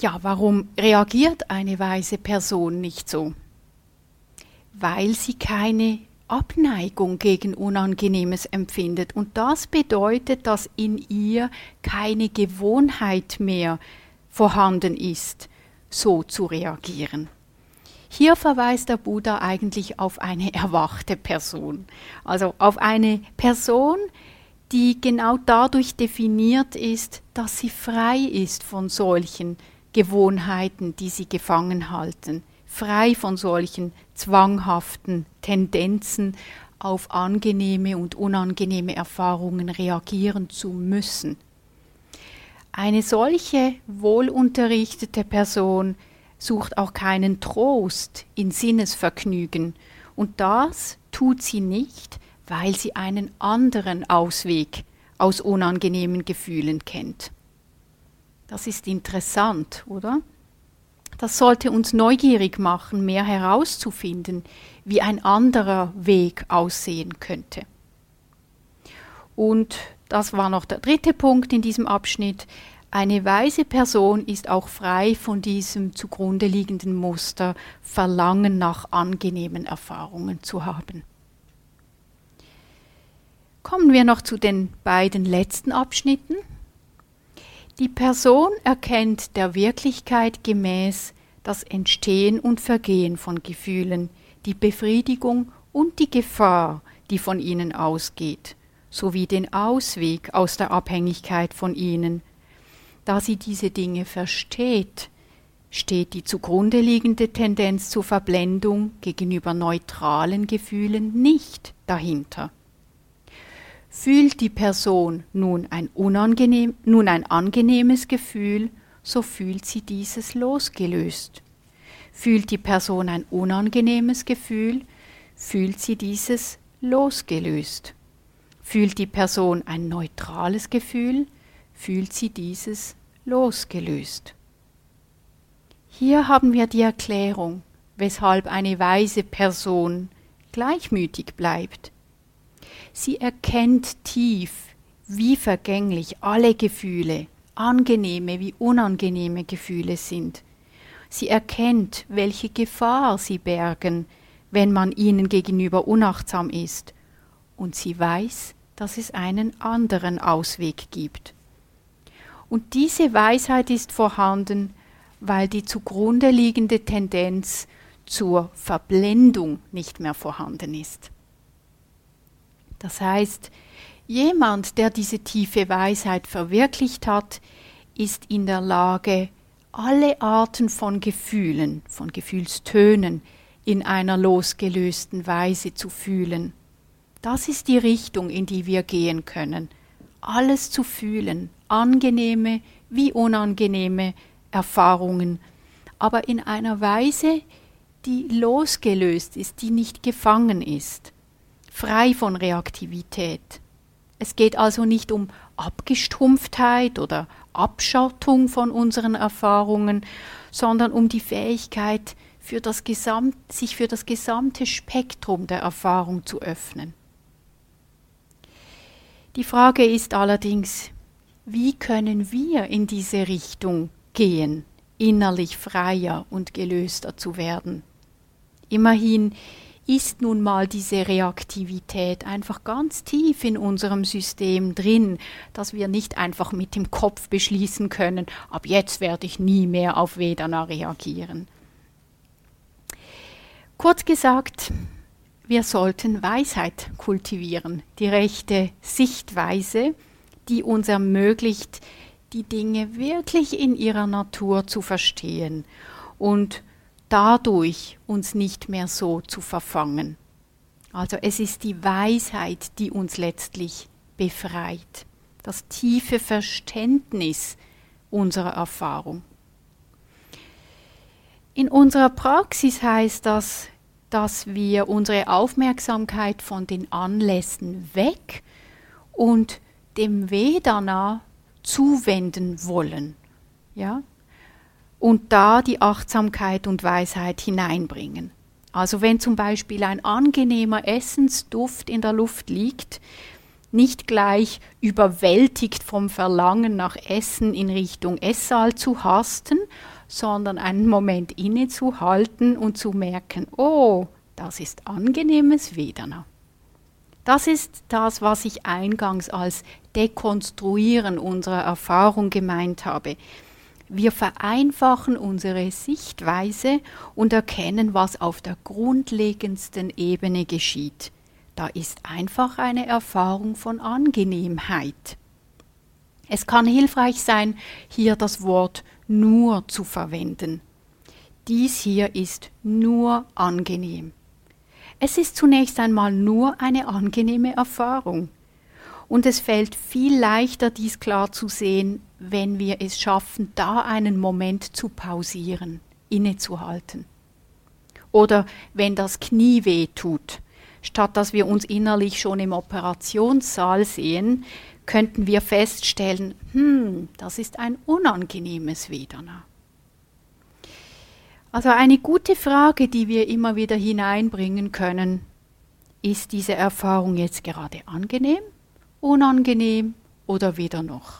Ja, warum reagiert eine weise Person nicht so? Weil sie keine Abneigung gegen Unangenehmes empfindet. Und das bedeutet, dass in ihr keine Gewohnheit mehr vorhanden ist, so zu reagieren. Hier verweist der Buddha eigentlich auf eine erwachte Person, also auf eine Person, die genau dadurch definiert ist, dass sie frei ist von solchen Gewohnheiten, die sie gefangen halten frei von solchen zwanghaften Tendenzen auf angenehme und unangenehme Erfahrungen reagieren zu müssen. Eine solche wohlunterrichtete Person sucht auch keinen Trost in Sinnesvergnügen, und das tut sie nicht, weil sie einen anderen Ausweg aus unangenehmen Gefühlen kennt. Das ist interessant, oder? Das sollte uns neugierig machen, mehr herauszufinden, wie ein anderer Weg aussehen könnte. Und das war noch der dritte Punkt in diesem Abschnitt. Eine weise Person ist auch frei von diesem zugrunde liegenden Muster, Verlangen nach angenehmen Erfahrungen zu haben. Kommen wir noch zu den beiden letzten Abschnitten. Die Person erkennt der Wirklichkeit gemäß das Entstehen und Vergehen von Gefühlen, die Befriedigung und die Gefahr, die von ihnen ausgeht, sowie den Ausweg aus der Abhängigkeit von ihnen. Da sie diese Dinge versteht, steht die zugrunde liegende Tendenz zur Verblendung gegenüber neutralen Gefühlen nicht dahinter. Fühlt die Person nun ein, unangenehm, nun ein angenehmes Gefühl, so fühlt sie dieses losgelöst. Fühlt die Person ein unangenehmes Gefühl, fühlt sie dieses losgelöst. Fühlt die Person ein neutrales Gefühl, fühlt sie dieses losgelöst. Hier haben wir die Erklärung, weshalb eine weise Person gleichmütig bleibt Sie erkennt tief, wie vergänglich alle Gefühle, angenehme wie unangenehme Gefühle sind. Sie erkennt, welche Gefahr sie bergen, wenn man ihnen gegenüber unachtsam ist, und sie weiß, dass es einen anderen Ausweg gibt. Und diese Weisheit ist vorhanden, weil die zugrunde liegende Tendenz zur Verblendung nicht mehr vorhanden ist. Das heißt, jemand, der diese tiefe Weisheit verwirklicht hat, ist in der Lage, alle Arten von Gefühlen, von Gefühlstönen in einer losgelösten Weise zu fühlen. Das ist die Richtung, in die wir gehen können. Alles zu fühlen, angenehme wie unangenehme Erfahrungen, aber in einer Weise, die losgelöst ist, die nicht gefangen ist frei von Reaktivität. Es geht also nicht um Abgestumpftheit oder Abschottung von unseren Erfahrungen, sondern um die Fähigkeit, für das Gesamt, sich für das gesamte Spektrum der Erfahrung zu öffnen. Die Frage ist allerdings, wie können wir in diese Richtung gehen, innerlich freier und gelöster zu werden? Immerhin ist nun mal diese Reaktivität einfach ganz tief in unserem System drin, dass wir nicht einfach mit dem Kopf beschließen können, ab jetzt werde ich nie mehr auf Vedana reagieren. Kurz gesagt, wir sollten Weisheit kultivieren, die rechte Sichtweise, die uns ermöglicht, die Dinge wirklich in ihrer Natur zu verstehen und dadurch uns nicht mehr so zu verfangen. Also es ist die Weisheit, die uns letztlich befreit, das tiefe Verständnis unserer Erfahrung. In unserer Praxis heißt das, dass wir unsere Aufmerksamkeit von den Anlässen weg und dem Vedana zuwenden wollen. Ja? Und da die Achtsamkeit und Weisheit hineinbringen. Also wenn zum Beispiel ein angenehmer Essensduft in der Luft liegt, nicht gleich überwältigt vom Verlangen nach Essen in Richtung Esssaal zu hasten, sondern einen Moment innezuhalten und zu merken, oh, das ist angenehmes Vedana. Das ist das, was ich eingangs als Dekonstruieren unserer Erfahrung gemeint habe. Wir vereinfachen unsere Sichtweise und erkennen, was auf der grundlegendsten Ebene geschieht. Da ist einfach eine Erfahrung von Angenehmheit. Es kann hilfreich sein, hier das Wort nur zu verwenden. Dies hier ist nur angenehm. Es ist zunächst einmal nur eine angenehme Erfahrung. Und es fällt viel leichter, dies klar zu sehen, wenn wir es schaffen, da einen Moment zu pausieren, innezuhalten. Oder wenn das Knie weh tut, statt dass wir uns innerlich schon im Operationssaal sehen, könnten wir feststellen, hm, das ist ein unangenehmes Vedana. Also eine gute Frage, die wir immer wieder hineinbringen können, ist diese Erfahrung jetzt gerade angenehm, unangenehm oder weder noch?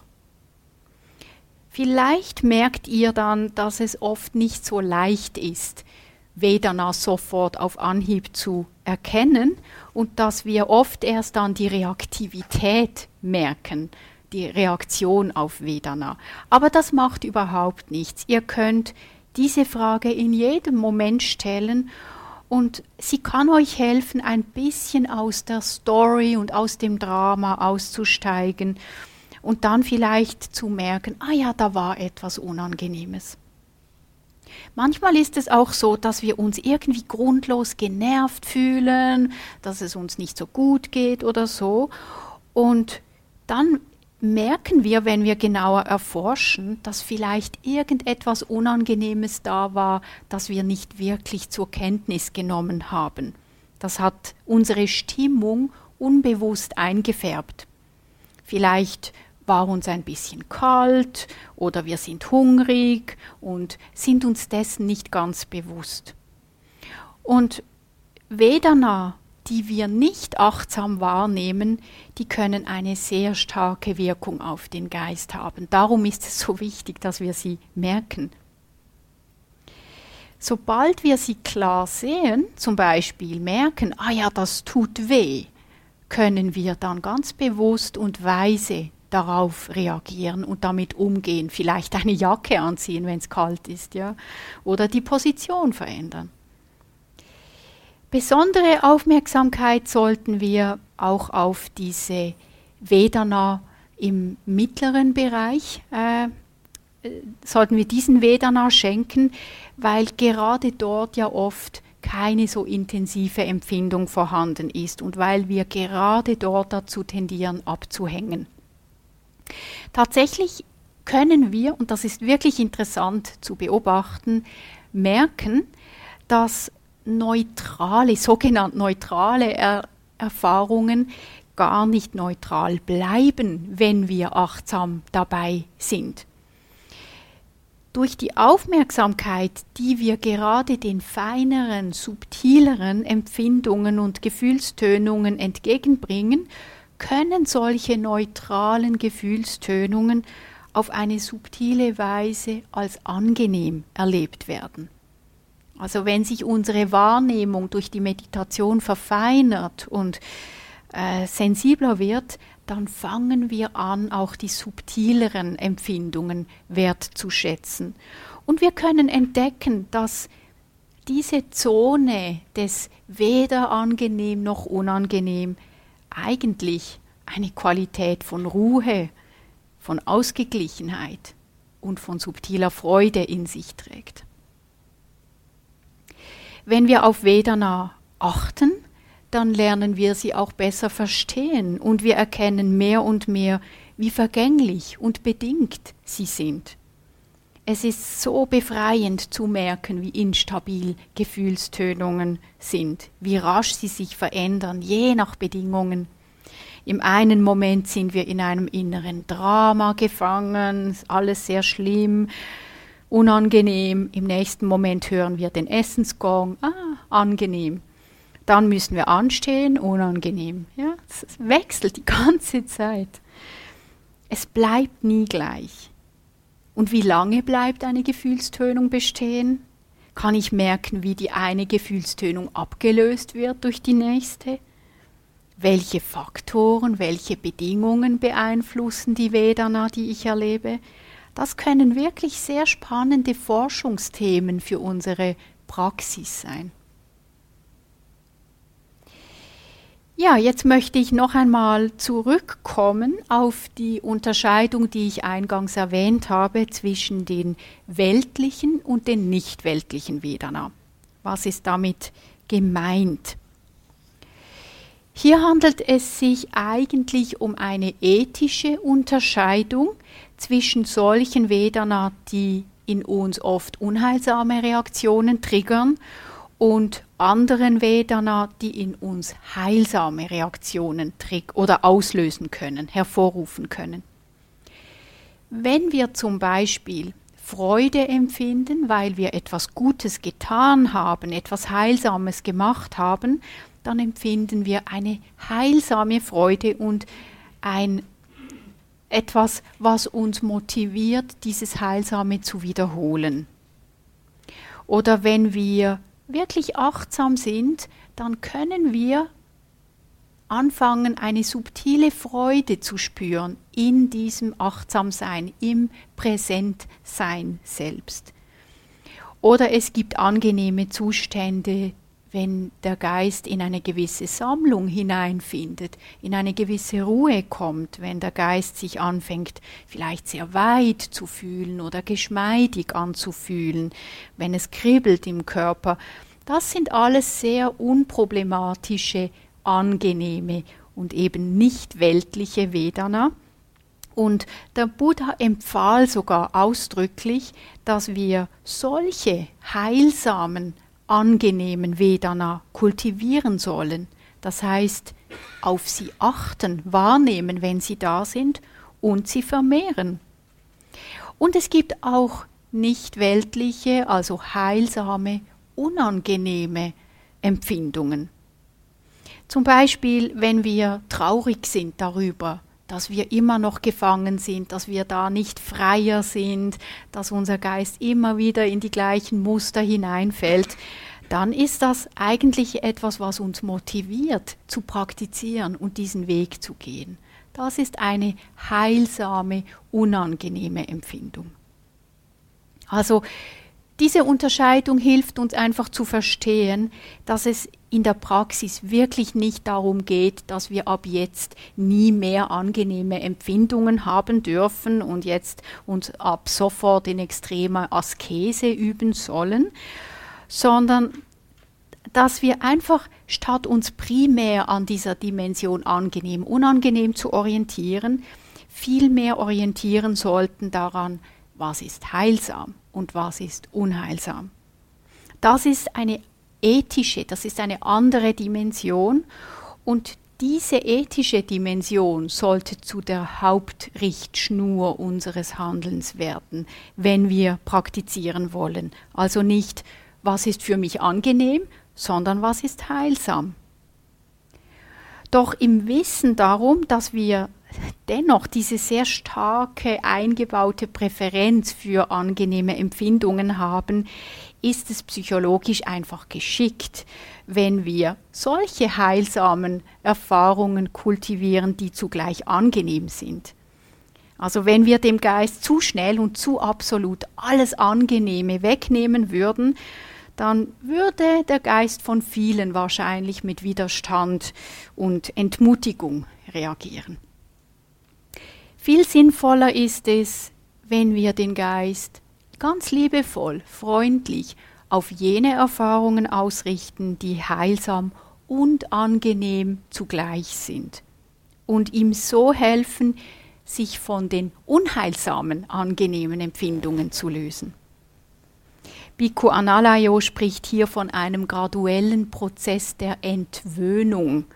Vielleicht merkt ihr dann, dass es oft nicht so leicht ist, Vedana sofort auf Anhieb zu erkennen und dass wir oft erst dann die Reaktivität merken, die Reaktion auf Vedana. Aber das macht überhaupt nichts. Ihr könnt diese Frage in jedem Moment stellen und sie kann euch helfen, ein bisschen aus der Story und aus dem Drama auszusteigen und dann vielleicht zu merken, ah ja, da war etwas Unangenehmes. Manchmal ist es auch so, dass wir uns irgendwie grundlos genervt fühlen, dass es uns nicht so gut geht oder so. Und dann merken wir, wenn wir genauer erforschen, dass vielleicht irgendetwas Unangenehmes da war, das wir nicht wirklich zur Kenntnis genommen haben. Das hat unsere Stimmung unbewusst eingefärbt. Vielleicht war uns ein bisschen kalt oder wir sind hungrig und sind uns dessen nicht ganz bewusst. Und Vedana, die wir nicht achtsam wahrnehmen, die können eine sehr starke Wirkung auf den Geist haben. Darum ist es so wichtig, dass wir sie merken. Sobald wir sie klar sehen, zum Beispiel merken, ah ja, das tut weh, können wir dann ganz bewusst und weise darauf reagieren und damit umgehen, vielleicht eine Jacke anziehen, wenn es kalt ist, ja, oder die Position verändern. Besondere Aufmerksamkeit sollten wir auch auf diese Vedana im mittleren Bereich, äh, sollten wir diesen Vedana schenken, weil gerade dort ja oft keine so intensive Empfindung vorhanden ist und weil wir gerade dort dazu tendieren abzuhängen. Tatsächlich können wir, und das ist wirklich interessant zu beobachten, merken, dass neutrale, sogenannt neutrale er Erfahrungen gar nicht neutral bleiben, wenn wir achtsam dabei sind. durch die Aufmerksamkeit, die wir gerade den feineren, subtileren Empfindungen und Gefühlstönungen entgegenbringen, können solche neutralen Gefühlstönungen auf eine subtile Weise als angenehm erlebt werden. Also wenn sich unsere Wahrnehmung durch die Meditation verfeinert und äh, sensibler wird, dann fangen wir an, auch die subtileren Empfindungen wertzuschätzen. Und wir können entdecken, dass diese Zone des weder angenehm noch unangenehm eigentlich eine Qualität von Ruhe, von Ausgeglichenheit und von subtiler Freude in sich trägt. Wenn wir auf Vedana achten, dann lernen wir sie auch besser verstehen und wir erkennen mehr und mehr, wie vergänglich und bedingt sie sind. Es ist so befreiend zu merken, wie instabil Gefühlstönungen sind, wie rasch sie sich verändern, je nach Bedingungen. Im einen Moment sind wir in einem inneren Drama gefangen, alles sehr schlimm, unangenehm. Im nächsten Moment hören wir den Essensgong, ah, angenehm. Dann müssen wir anstehen, unangenehm. Ja, es wechselt die ganze Zeit. Es bleibt nie gleich. Und wie lange bleibt eine Gefühlstönung bestehen? Kann ich merken, wie die eine Gefühlstönung abgelöst wird durch die nächste? Welche Faktoren, welche Bedingungen beeinflussen die Vedana, die ich erlebe? Das können wirklich sehr spannende Forschungsthemen für unsere Praxis sein. Ja, jetzt möchte ich noch einmal zurückkommen auf die Unterscheidung, die ich eingangs erwähnt habe, zwischen den weltlichen und den nicht weltlichen Vedana. Was ist damit gemeint? Hier handelt es sich eigentlich um eine ethische Unterscheidung zwischen solchen Vedana, die in uns oft unheilsame Reaktionen triggern und anderen Vedana, die in uns heilsame Reaktionen oder auslösen können, hervorrufen können. Wenn wir zum Beispiel Freude empfinden, weil wir etwas Gutes getan haben, etwas Heilsames gemacht haben, dann empfinden wir eine heilsame Freude und ein etwas, was uns motiviert, dieses Heilsame zu wiederholen. Oder wenn wir wirklich achtsam sind, dann können wir anfangen, eine subtile Freude zu spüren in diesem Achtsamsein, im Präsentsein selbst. Oder es gibt angenehme Zustände, wenn der Geist in eine gewisse Sammlung hineinfindet, in eine gewisse Ruhe kommt, wenn der Geist sich anfängt, vielleicht sehr weit zu fühlen oder geschmeidig anzufühlen, wenn es kribbelt im Körper, das sind alles sehr unproblematische, angenehme und eben nicht weltliche Vedana. Und der Buddha empfahl sogar ausdrücklich, dass wir solche heilsamen angenehmen Vedana kultivieren sollen. Das heißt, auf sie achten, wahrnehmen, wenn sie da sind und sie vermehren. Und es gibt auch nicht weltliche, also heilsame, unangenehme Empfindungen. Zum Beispiel, wenn wir traurig sind darüber, dass wir immer noch gefangen sind, dass wir da nicht freier sind, dass unser Geist immer wieder in die gleichen Muster hineinfällt, dann ist das eigentlich etwas, was uns motiviert zu praktizieren und diesen Weg zu gehen. Das ist eine heilsame, unangenehme Empfindung. Also diese Unterscheidung hilft uns einfach zu verstehen, dass es in der Praxis wirklich nicht darum geht, dass wir ab jetzt nie mehr angenehme Empfindungen haben dürfen und jetzt uns ab sofort in extremer Askese üben sollen, sondern dass wir einfach statt uns primär an dieser Dimension angenehm, unangenehm zu orientieren, viel mehr orientieren sollten daran, was ist heilsam und was ist unheilsam. Das ist eine ethische, das ist eine andere Dimension und diese ethische Dimension sollte zu der Hauptrichtschnur unseres Handelns werden, wenn wir praktizieren wollen. Also nicht, was ist für mich angenehm, sondern was ist heilsam. Doch im Wissen darum, dass wir dennoch diese sehr starke eingebaute Präferenz für angenehme Empfindungen haben, ist es psychologisch einfach geschickt, wenn wir solche heilsamen Erfahrungen kultivieren, die zugleich angenehm sind. Also wenn wir dem Geist zu schnell und zu absolut alles Angenehme wegnehmen würden, dann würde der Geist von vielen wahrscheinlich mit Widerstand und Entmutigung reagieren. Viel sinnvoller ist es, wenn wir den Geist ganz liebevoll, freundlich auf jene Erfahrungen ausrichten, die heilsam und angenehm zugleich sind und ihm so helfen, sich von den unheilsamen, angenehmen Empfindungen zu lösen. Bhikkhu Analayo spricht hier von einem graduellen Prozess der Entwöhnung.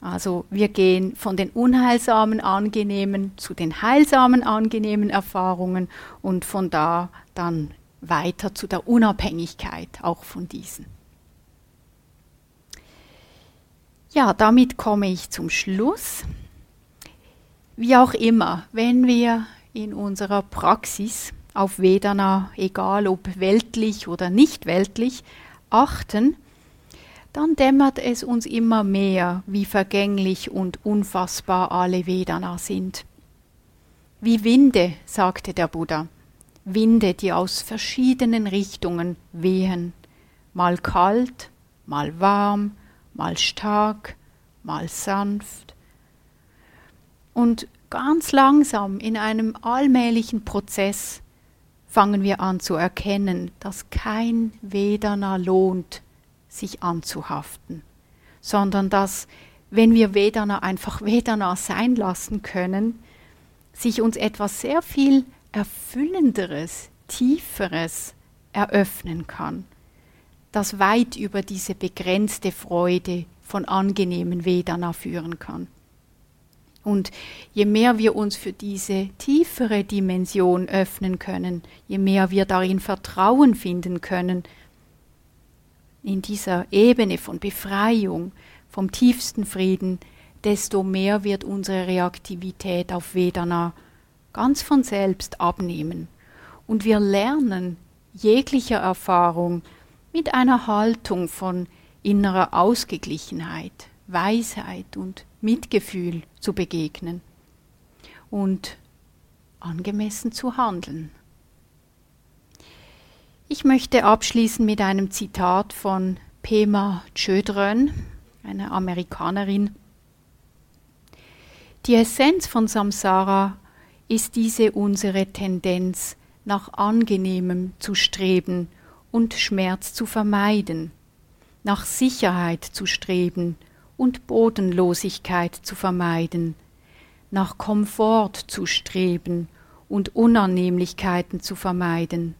Also wir gehen von den unheilsamen, angenehmen zu den heilsamen, angenehmen Erfahrungen und von da dann weiter zu der Unabhängigkeit auch von diesen. Ja, damit komme ich zum Schluss. Wie auch immer, wenn wir in unserer Praxis auf Vedana, egal ob weltlich oder nicht weltlich, achten, dann dämmert es uns immer mehr, wie vergänglich und unfassbar alle Vedana sind. Wie Winde, sagte der Buddha, Winde, die aus verschiedenen Richtungen wehen, mal kalt, mal warm, mal stark, mal sanft. Und ganz langsam in einem allmählichen Prozess fangen wir an zu erkennen, dass kein Vedana lohnt, sich anzuhaften, sondern dass, wenn wir Vedana einfach Vedana sein lassen können, sich uns etwas sehr viel Erfüllenderes, Tieferes eröffnen kann, das weit über diese begrenzte Freude von angenehmen Vedana führen kann. Und je mehr wir uns für diese tiefere Dimension öffnen können, je mehr wir darin Vertrauen finden können, in dieser Ebene von Befreiung, vom tiefsten Frieden, desto mehr wird unsere Reaktivität auf Vedana ganz von selbst abnehmen. Und wir lernen jeglicher Erfahrung mit einer Haltung von innerer Ausgeglichenheit, Weisheit und Mitgefühl zu begegnen und angemessen zu handeln. Ich möchte abschließen mit einem Zitat von Pema Chödrön, einer Amerikanerin. Die Essenz von Samsara ist diese unsere Tendenz, nach angenehmem zu streben und Schmerz zu vermeiden, nach Sicherheit zu streben und Bodenlosigkeit zu vermeiden, nach Komfort zu streben und Unannehmlichkeiten zu vermeiden.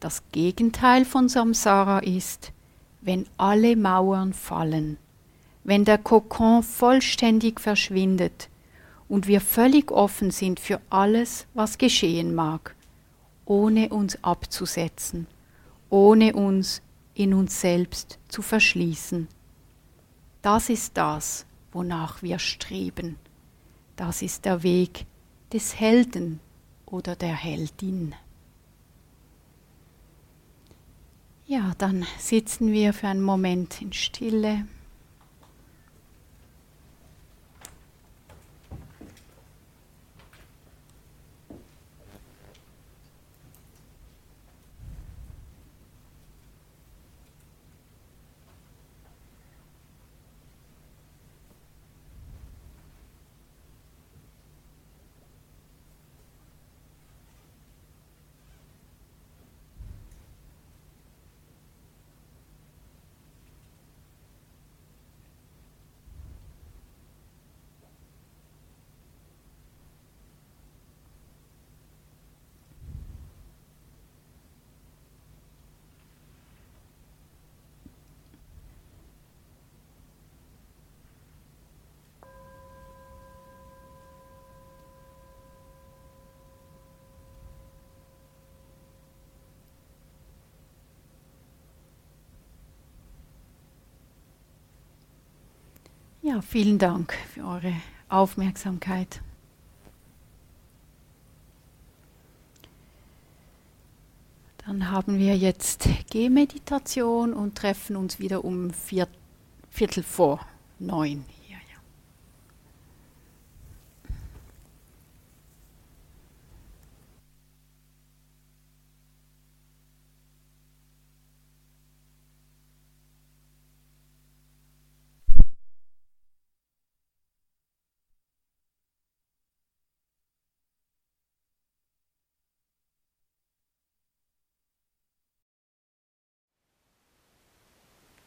Das Gegenteil von Samsara ist, wenn alle Mauern fallen, wenn der Kokon vollständig verschwindet und wir völlig offen sind für alles, was geschehen mag, ohne uns abzusetzen, ohne uns in uns selbst zu verschließen. Das ist das, wonach wir streben. Das ist der Weg des Helden oder der Heldin. Ja, dann sitzen wir für einen Moment in Stille. Ja, vielen Dank für eure Aufmerksamkeit. Dann haben wir jetzt Gehmeditation und treffen uns wieder um vier, Viertel vor neun.